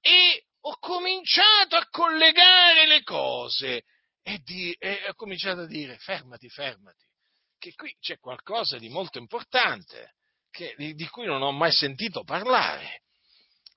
Speaker 1: e ho cominciato a collegare le cose e, di, e ho cominciato a dire fermati, fermati, che qui c'è qualcosa di molto importante che, di, di cui non ho mai sentito parlare.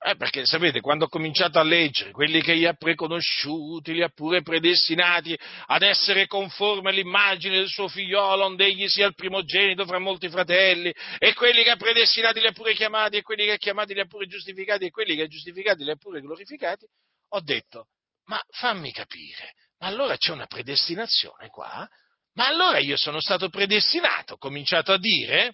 Speaker 1: Eh, perché sapete, quando ho cominciato a leggere, quelli che li ha preconosciuti, li ha pure predestinati ad essere conformi all'immagine del suo figliolo, onde egli sia il primogenito fra molti fratelli, e quelli che ha predestinati li ha pure chiamati, e quelli che ha chiamati li ha pure giustificati, e quelli che ha giustificati li ha pure glorificati, ho detto, ma fammi capire, ma allora c'è una predestinazione qua? Ma allora io sono stato predestinato, ho cominciato a dire,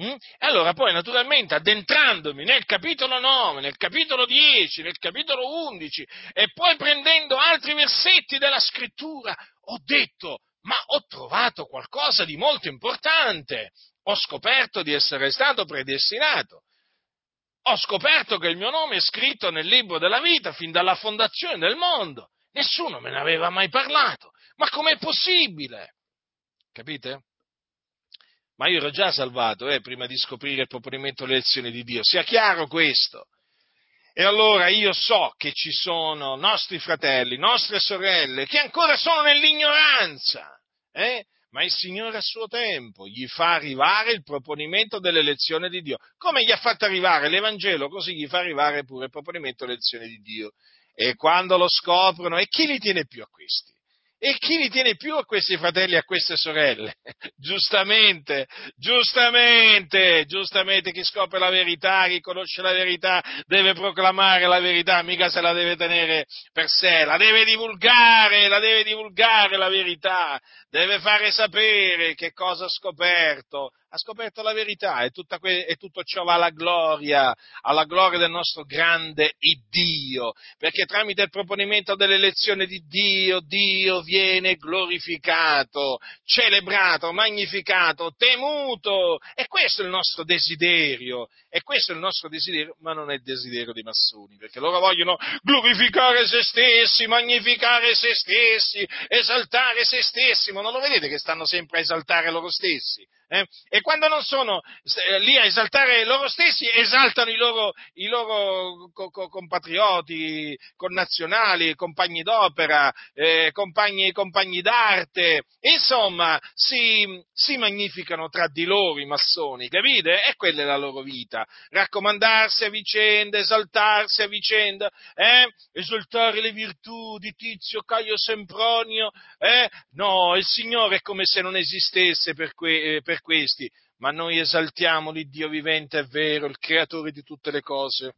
Speaker 1: Mm? E allora poi naturalmente addentrandomi nel capitolo 9, nel capitolo 10, nel capitolo 11 e poi prendendo altri versetti della scrittura, ho detto, ma ho trovato qualcosa di molto importante, ho scoperto di essere stato predestinato. Ho scoperto che il mio nome è scritto nel libro della vita fin dalla fondazione del mondo. Nessuno me ne aveva mai parlato. Ma com'è possibile? Capite? Ma io ero già salvato eh, prima di scoprire il proponimento delle lezioni di Dio, sia chiaro questo. E allora io so che ci sono nostri fratelli, nostre sorelle, che ancora sono nell'ignoranza, eh? ma il Signore a suo tempo gli fa arrivare il proponimento dell'elezione di Dio. Come gli ha fatto arrivare l'Evangelo, così gli fa arrivare pure il proponimento dell'elezione di Dio. E quando lo scoprono, e chi li tiene più a questi? E chi li tiene più a questi fratelli e a queste sorelle? giustamente, giustamente, giustamente chi scopre la verità, chi conosce la verità, deve proclamare la verità, mica se la deve tenere per sé, la deve divulgare, la deve divulgare la verità, deve fare sapere che cosa ha scoperto, ha scoperto la verità e, que- e, tutto ciò va alla gloria, alla gloria del nostro grande Iddio, perché tramite il proponimento dell'elezione di Dio, Dio viene glorificato, celebrato, magnificato, temuto, e questo è il nostro desiderio, e questo è il nostro desiderio, ma non è il desiderio dei massoni, perché loro vogliono glorificare se stessi, magnificare se stessi, esaltare se stessi, ma non lo vedete che stanno sempre a esaltare loro stessi? Eh? E quando non sono eh, lì a esaltare loro stessi, esaltano i loro, i loro co- co- compatrioti, connazionali, compagni d'opera, eh, compagni, compagni, d'arte, insomma, si, si, magnificano tra di loro i massoni, capite? E quella è la loro vita, raccomandarsi a vicenda, esaltarsi a vicenda, eh? esaltare le virtù di Tizio, Caio Sempronio, eh? no, il Signore è come se non esistesse per, que- per questi, ma noi esaltiamo l'Iddio vivente, è vero, il creatore di tutte le cose,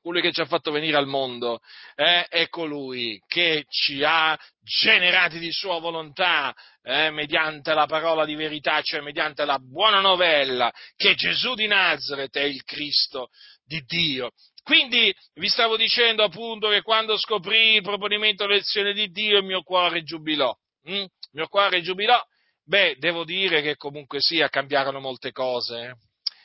Speaker 1: colui che ci ha fatto venire al mondo, eh, è colui che ci ha generati di sua volontà eh, mediante la parola di verità, cioè mediante la buona novella che Gesù di Nazareth è il Cristo di Dio. Quindi vi stavo dicendo appunto che quando scoprì il proponimento dell'elezione di Dio il mio cuore giubilò. Hm? Il mio cuore giubilò Beh, devo dire che comunque sia cambiarono molte cose.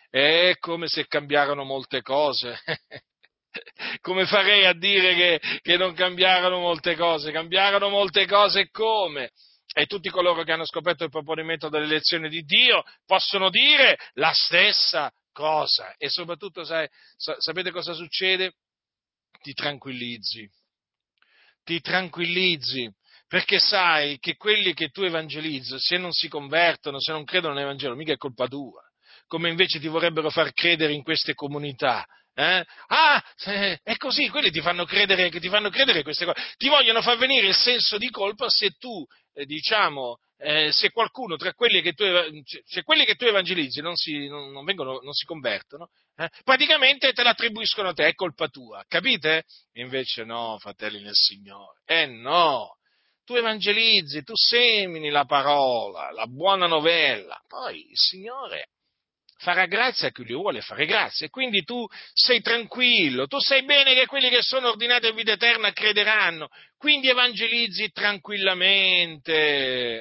Speaker 1: Eh. È come se cambiarono molte cose. come farei a dire che, che non cambiarono molte cose? Cambiarono molte cose come? E tutti coloro che hanno scoperto il proponimento dell'elezione di Dio possono dire la stessa cosa. E soprattutto, sai, sapete cosa succede? Ti tranquillizzi. Ti tranquillizzi perché sai che quelli che tu evangelizzi, se non si convertono, se non credono nell'Evangelo, mica è colpa tua, come invece ti vorrebbero far credere in queste comunità. Eh? Ah, è così, quelli ti fanno, credere, ti fanno credere queste cose, ti vogliono far venire il senso di colpa se tu, eh, diciamo, eh, se qualcuno tra quelli che tu, se quelli che tu evangelizzi non si, non, non, vengono, non si convertono, eh, praticamente te l'attribuiscono a te, è colpa tua, capite? Invece no, fratelli nel Signore, eh no, tu evangelizzi, tu semini la parola, la buona novella, poi il Signore farà grazia a chi gli vuole fare grazia. E quindi tu sei tranquillo, tu sai bene che quelli che sono ordinati a vita eterna crederanno, quindi evangelizzi tranquillamente,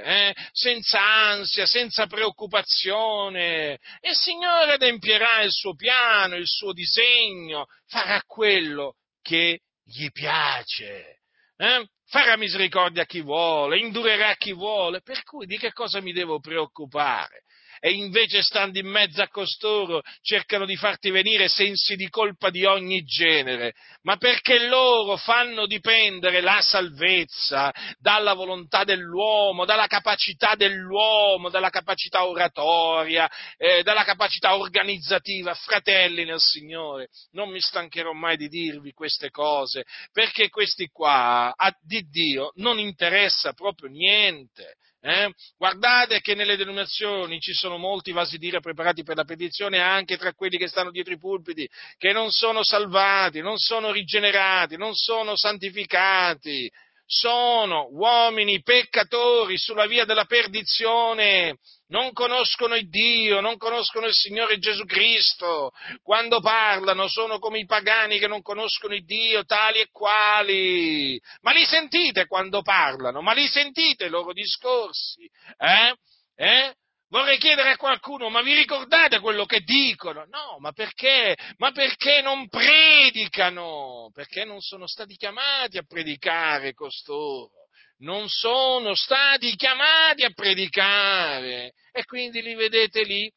Speaker 1: eh? senza ansia, senza preoccupazione, e il Signore adempierà il suo piano, il suo disegno, farà quello che gli piace. Eh? Farà misericordia a chi vuole, indurerà a chi vuole, per cui di che cosa mi devo preoccupare? E invece stando in mezzo a costoro cercano di farti venire sensi di colpa di ogni genere, ma perché loro fanno dipendere la salvezza dalla volontà dell'uomo, dalla capacità dell'uomo, dalla capacità oratoria, eh, dalla capacità organizzativa, fratelli nel Signore. Non mi stancherò mai di dirvi queste cose, perché questi qua a, di Dio non interessa proprio niente. Eh? Guardate che nelle denominazioni ci sono molti vasi d'ira preparati per la petizione anche tra quelli che stanno dietro i pulpiti, che non sono salvati, non sono rigenerati, non sono santificati, sono uomini peccatori sulla via della perdizione, non conoscono il Dio, non conoscono il Signore Gesù Cristo, quando parlano sono come i pagani che non conoscono il Dio, tali e quali. Ma li sentite quando parlano? Ma li sentite i loro discorsi? Eh? Eh? Vorrei chiedere a qualcuno, ma vi ricordate quello che dicono? No, ma perché? Ma perché non predicano? Perché non sono stati chiamati a predicare costoro? Non sono stati chiamati a predicare. E quindi li vedete lì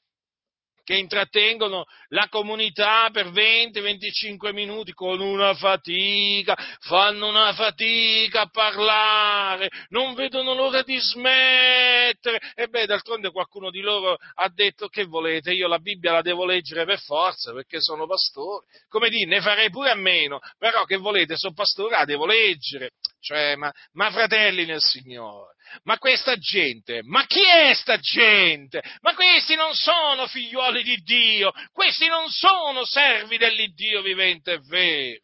Speaker 1: che intrattengono la comunità per 20-25 minuti con una fatica, fanno una fatica a parlare, non vedono l'ora di smettere. E beh, d'altronde qualcuno di loro ha detto che volete, io la Bibbia la devo leggere per forza perché sono pastore. Come dire, ne farei pure a meno, però che volete, sono pastore, la devo leggere. Cioè, ma, ma fratelli nel Signore, ma questa gente, ma chi è sta gente? Ma questi non sono figliuoli di Dio, questi non sono servi dell'Iddio vivente e vero.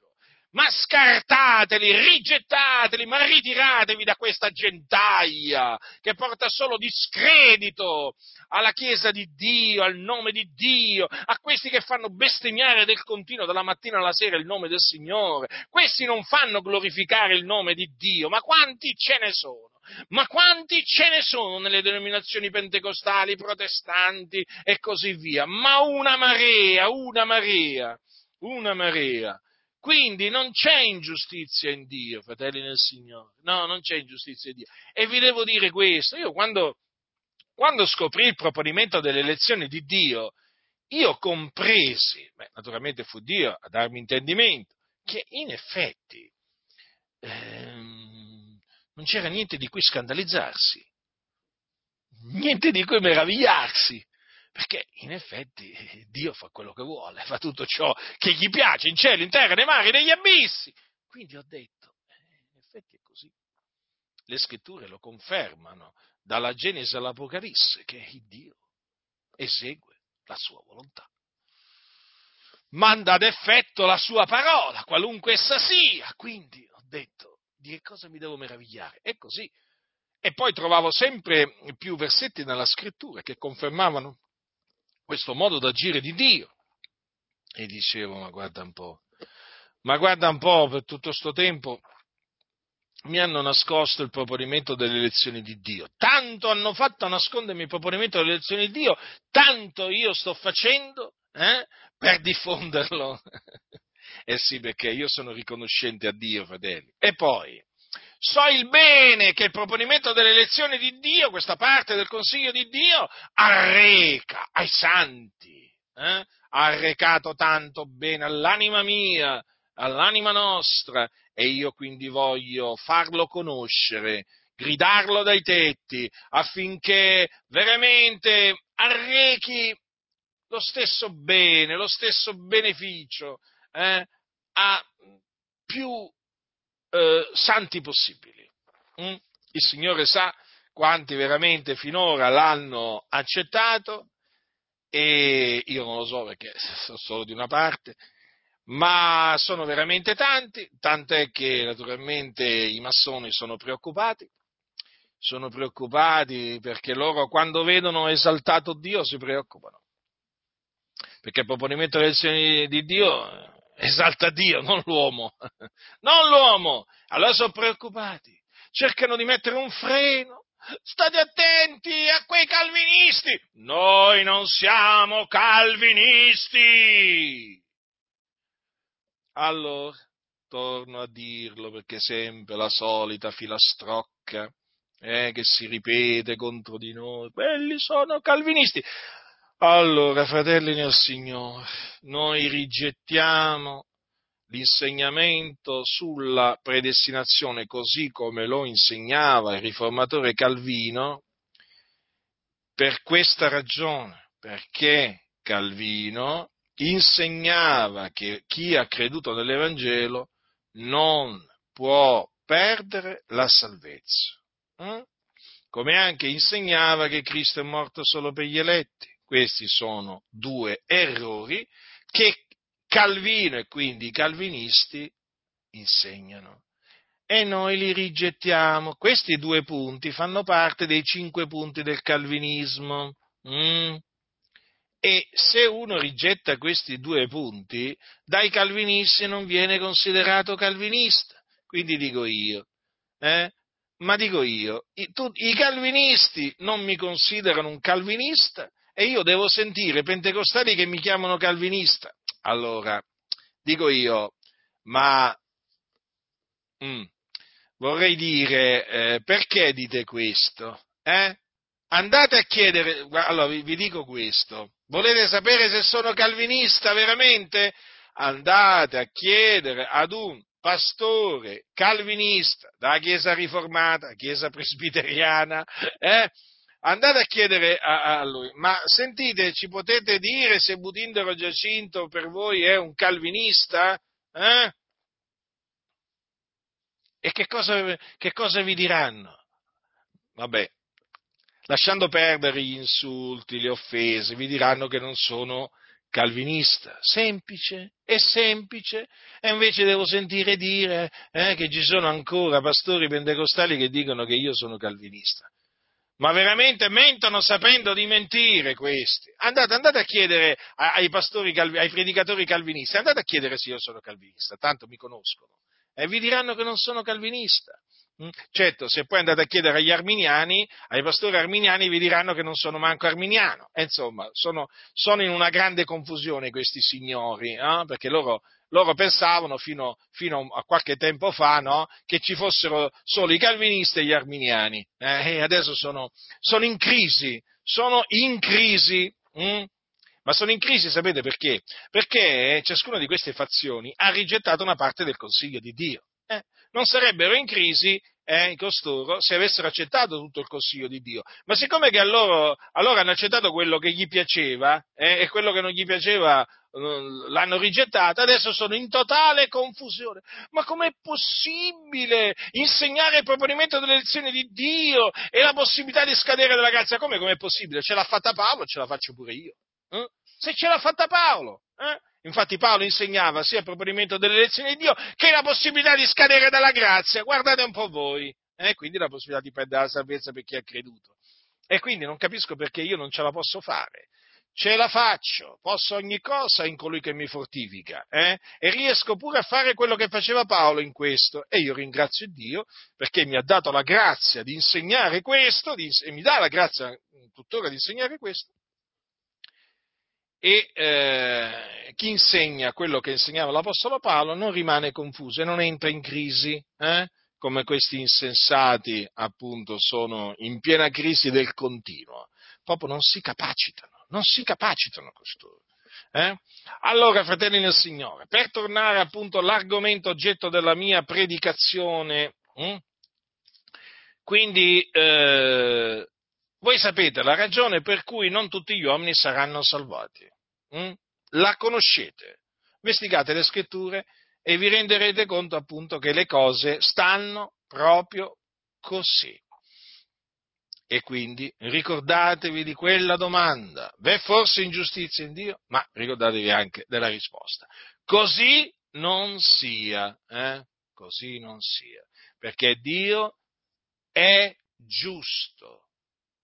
Speaker 1: Ma scartateli, rigettateli, ma ritiratevi da questa gentaglia che porta solo discredito alla Chiesa di Dio, al nome di Dio, a questi che fanno bestemmiare del continuo dalla mattina alla sera il nome del Signore. Questi non fanno glorificare il nome di Dio, ma quanti ce ne sono? Ma quanti ce ne sono nelle denominazioni pentecostali, protestanti e così via? Ma una marea, una marea, una marea. Quindi non c'è ingiustizia in Dio, fratelli nel Signore. No, non c'è ingiustizia in Dio. E vi devo dire questo, io quando, quando scoprì il proponimento delle elezioni di Dio, io compresi, beh, naturalmente fu Dio a darmi intendimento, che in effetti ehm, non c'era niente di cui scandalizzarsi, niente di cui meravigliarsi, perché in effetti Dio fa quello che vuole, fa tutto ciò che gli piace in cielo, in terra, nei mari, negli abissi. Quindi ho detto, eh, in effetti è così. Le scritture lo confermano, dalla Genesi all'Apocalisse, che Dio esegue la sua volontà. Manda ad effetto la sua parola, qualunque essa sia. Quindi ho detto, di che cosa mi devo meravigliare? È così. E poi trovavo sempre più versetti nella scrittura che confermavano questo modo d'agire di Dio. E dicevo, ma guarda un po', ma guarda un po', per tutto questo tempo mi hanno nascosto il proponimento delle elezioni di Dio. Tanto hanno fatto nascondermi il proponimento delle elezioni di Dio, tanto io sto facendo eh, per diffonderlo. eh sì, perché io sono riconoscente a Dio, fratelli. E poi, so il bene che il proponimento delle elezioni di Dio, questa parte del consiglio di Dio, arreca ai santi, eh? ha arrecato tanto bene all'anima mia, all'anima nostra, e io quindi voglio farlo conoscere, gridarlo dai tetti, affinché veramente arrechi lo stesso bene, lo stesso beneficio eh, a più eh, santi possibili. Mm? Il Signore sa quanti veramente finora l'hanno accettato e io non lo so perché sono solo di una parte, ma sono veramente tanti, tant'è che naturalmente i massoni sono preoccupati, sono preoccupati perché loro quando vedono esaltato Dio si preoccupano. perché il proponimento delle lezioni di Dio esalta Dio, non l'uomo, non l'uomo. Allora sono preoccupati, cercano di mettere un freno. State attenti a quei calvinisti. Noi non siamo calvinisti. Allora, torno a dirlo perché sempre la solita filastrocca eh, che si ripete contro di noi, quelli sono calvinisti. Allora, fratelli nel Signore, noi rigettiamo l'insegnamento sulla predestinazione così come lo insegnava il riformatore Calvino per questa ragione, perché Calvino insegnava che chi ha creduto nell'Evangelo non può perdere la salvezza, eh? come anche insegnava che Cristo è morto solo per gli eletti. Questi sono due errori che Calvino e quindi i calvinisti insegnano. E noi li rigettiamo. Questi due punti fanno parte dei cinque punti del calvinismo. Mm. E se uno rigetta questi due punti, dai calvinisti non viene considerato calvinista. Quindi dico io, eh? ma dico io, i, tu, i calvinisti non mi considerano un calvinista e io devo sentire pentecostali che mi chiamano calvinista. Allora, dico io, ma mm, vorrei dire, eh, perché dite questo? Eh? Andate a chiedere, allora vi, vi dico questo, volete sapere se sono calvinista veramente? Andate a chiedere ad un pastore calvinista dalla Chiesa riformata, Chiesa presbiteriana, eh? Andate a chiedere a, a, lui, ma sentite, ci potete dire se Butindero Giacinto per voi è un calvinista? Eh? E che cosa, che cosa vi diranno? Vabbè, lasciando perdere gli insulti, le offese, vi diranno che non sono calvinista, semplice, è semplice, e invece devo sentire dire eh, che ci sono ancora pastori pentecostali che dicono che io sono calvinista ma veramente mentono sapendo di mentire questi. Andate, andate a chiedere ai, pastori, ai predicatori calvinisti, andate a chiedere se io sono calvinista, tanto mi conoscono, e vi diranno che non sono calvinista. Mm? Certo, se poi andate a chiedere agli arminiani, ai pastori arminiani vi diranno che non sono manco arminiano. E insomma, sono, sono in una grande confusione questi signori, eh? perché loro loro pensavano fino, fino, a qualche tempo fa no, che ci fossero solo i calvinisti e gli arminiani, eh, e adesso sono, sono, in crisi, sono in crisi. Hm? Ma sono in crisi, sapete perché? Perché ciascuna di queste fazioni ha rigettato una parte del consiglio di Dio. Eh? Non sarebbero in crisi eh, costoro se avessero accettato tutto il consiglio di Dio. Ma siccome che a loro, a loro hanno accettato quello che gli piaceva eh, e quello che non gli piaceva eh, l'hanno rigettato, adesso sono in totale confusione. Ma com'è possibile insegnare il proponimento delle lezioni di Dio e la possibilità di scadere della grazia? Come com'è possibile? Ce l'ha fatta Paolo, ce la faccio pure io. Eh? Se ce l'ha fatta Paolo, eh? Infatti Paolo insegnava sia il proponimento delle lezioni di Dio che la possibilità di scadere dalla grazia. Guardate un po' voi. Eh? Quindi la possibilità di perdere la salvezza per chi ha creduto. E quindi non capisco perché io non ce la posso fare. Ce la faccio, posso ogni cosa in colui che mi fortifica, eh? e riesco pure a fare quello che faceva Paolo in questo. E io ringrazio Dio perché mi ha dato la grazia di insegnare questo, di, e mi dà la grazia tuttora di insegnare questo, e eh, chi insegna quello che insegnava l'Apostolo Paolo non rimane confuso e non entra in crisi, eh? come questi insensati appunto sono in piena crisi del continuo, proprio non si capacitano, non si capacitano costoro. Eh? Allora, fratelli nel Signore, per tornare appunto all'argomento oggetto della mia predicazione, hm? quindi eh, voi sapete la ragione per cui non tutti gli uomini saranno salvati. Mm? La conoscete. Investigate le scritture e vi renderete conto appunto che le cose stanno proprio così. E quindi ricordatevi di quella domanda. V'è forse ingiustizia in Dio? Ma ricordatevi anche della risposta. Così non sia, eh? così non sia, perché Dio è giusto.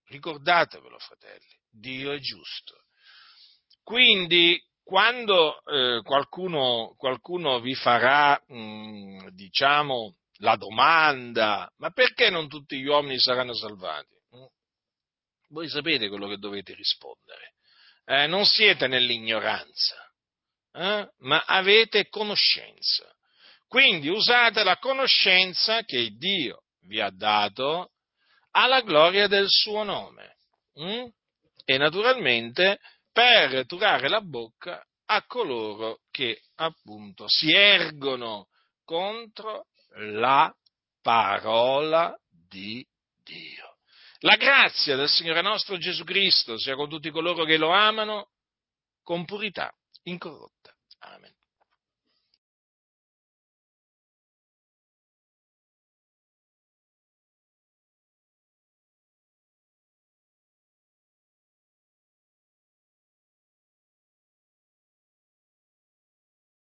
Speaker 1: Ricordatevelo, fratelli, Dio è giusto. Quindi quando eh, qualcuno, qualcuno, vi farà, mh, mm, diciamo, la domanda, ma perché non tutti gli uomini saranno salvati? Mm? Voi sapete quello che dovete rispondere. Eh, non siete nell'ignoranza, eh? ma avete conoscenza. Quindi usate la conoscenza che Dio vi ha dato alla gloria del suo nome. Mm? E naturalmente per turare la bocca a coloro che appunto si ergono contro la parola di Dio. La grazia del Signore nostro Gesù Cristo sia con tutti coloro che lo amano con purità incorrotta. Amen.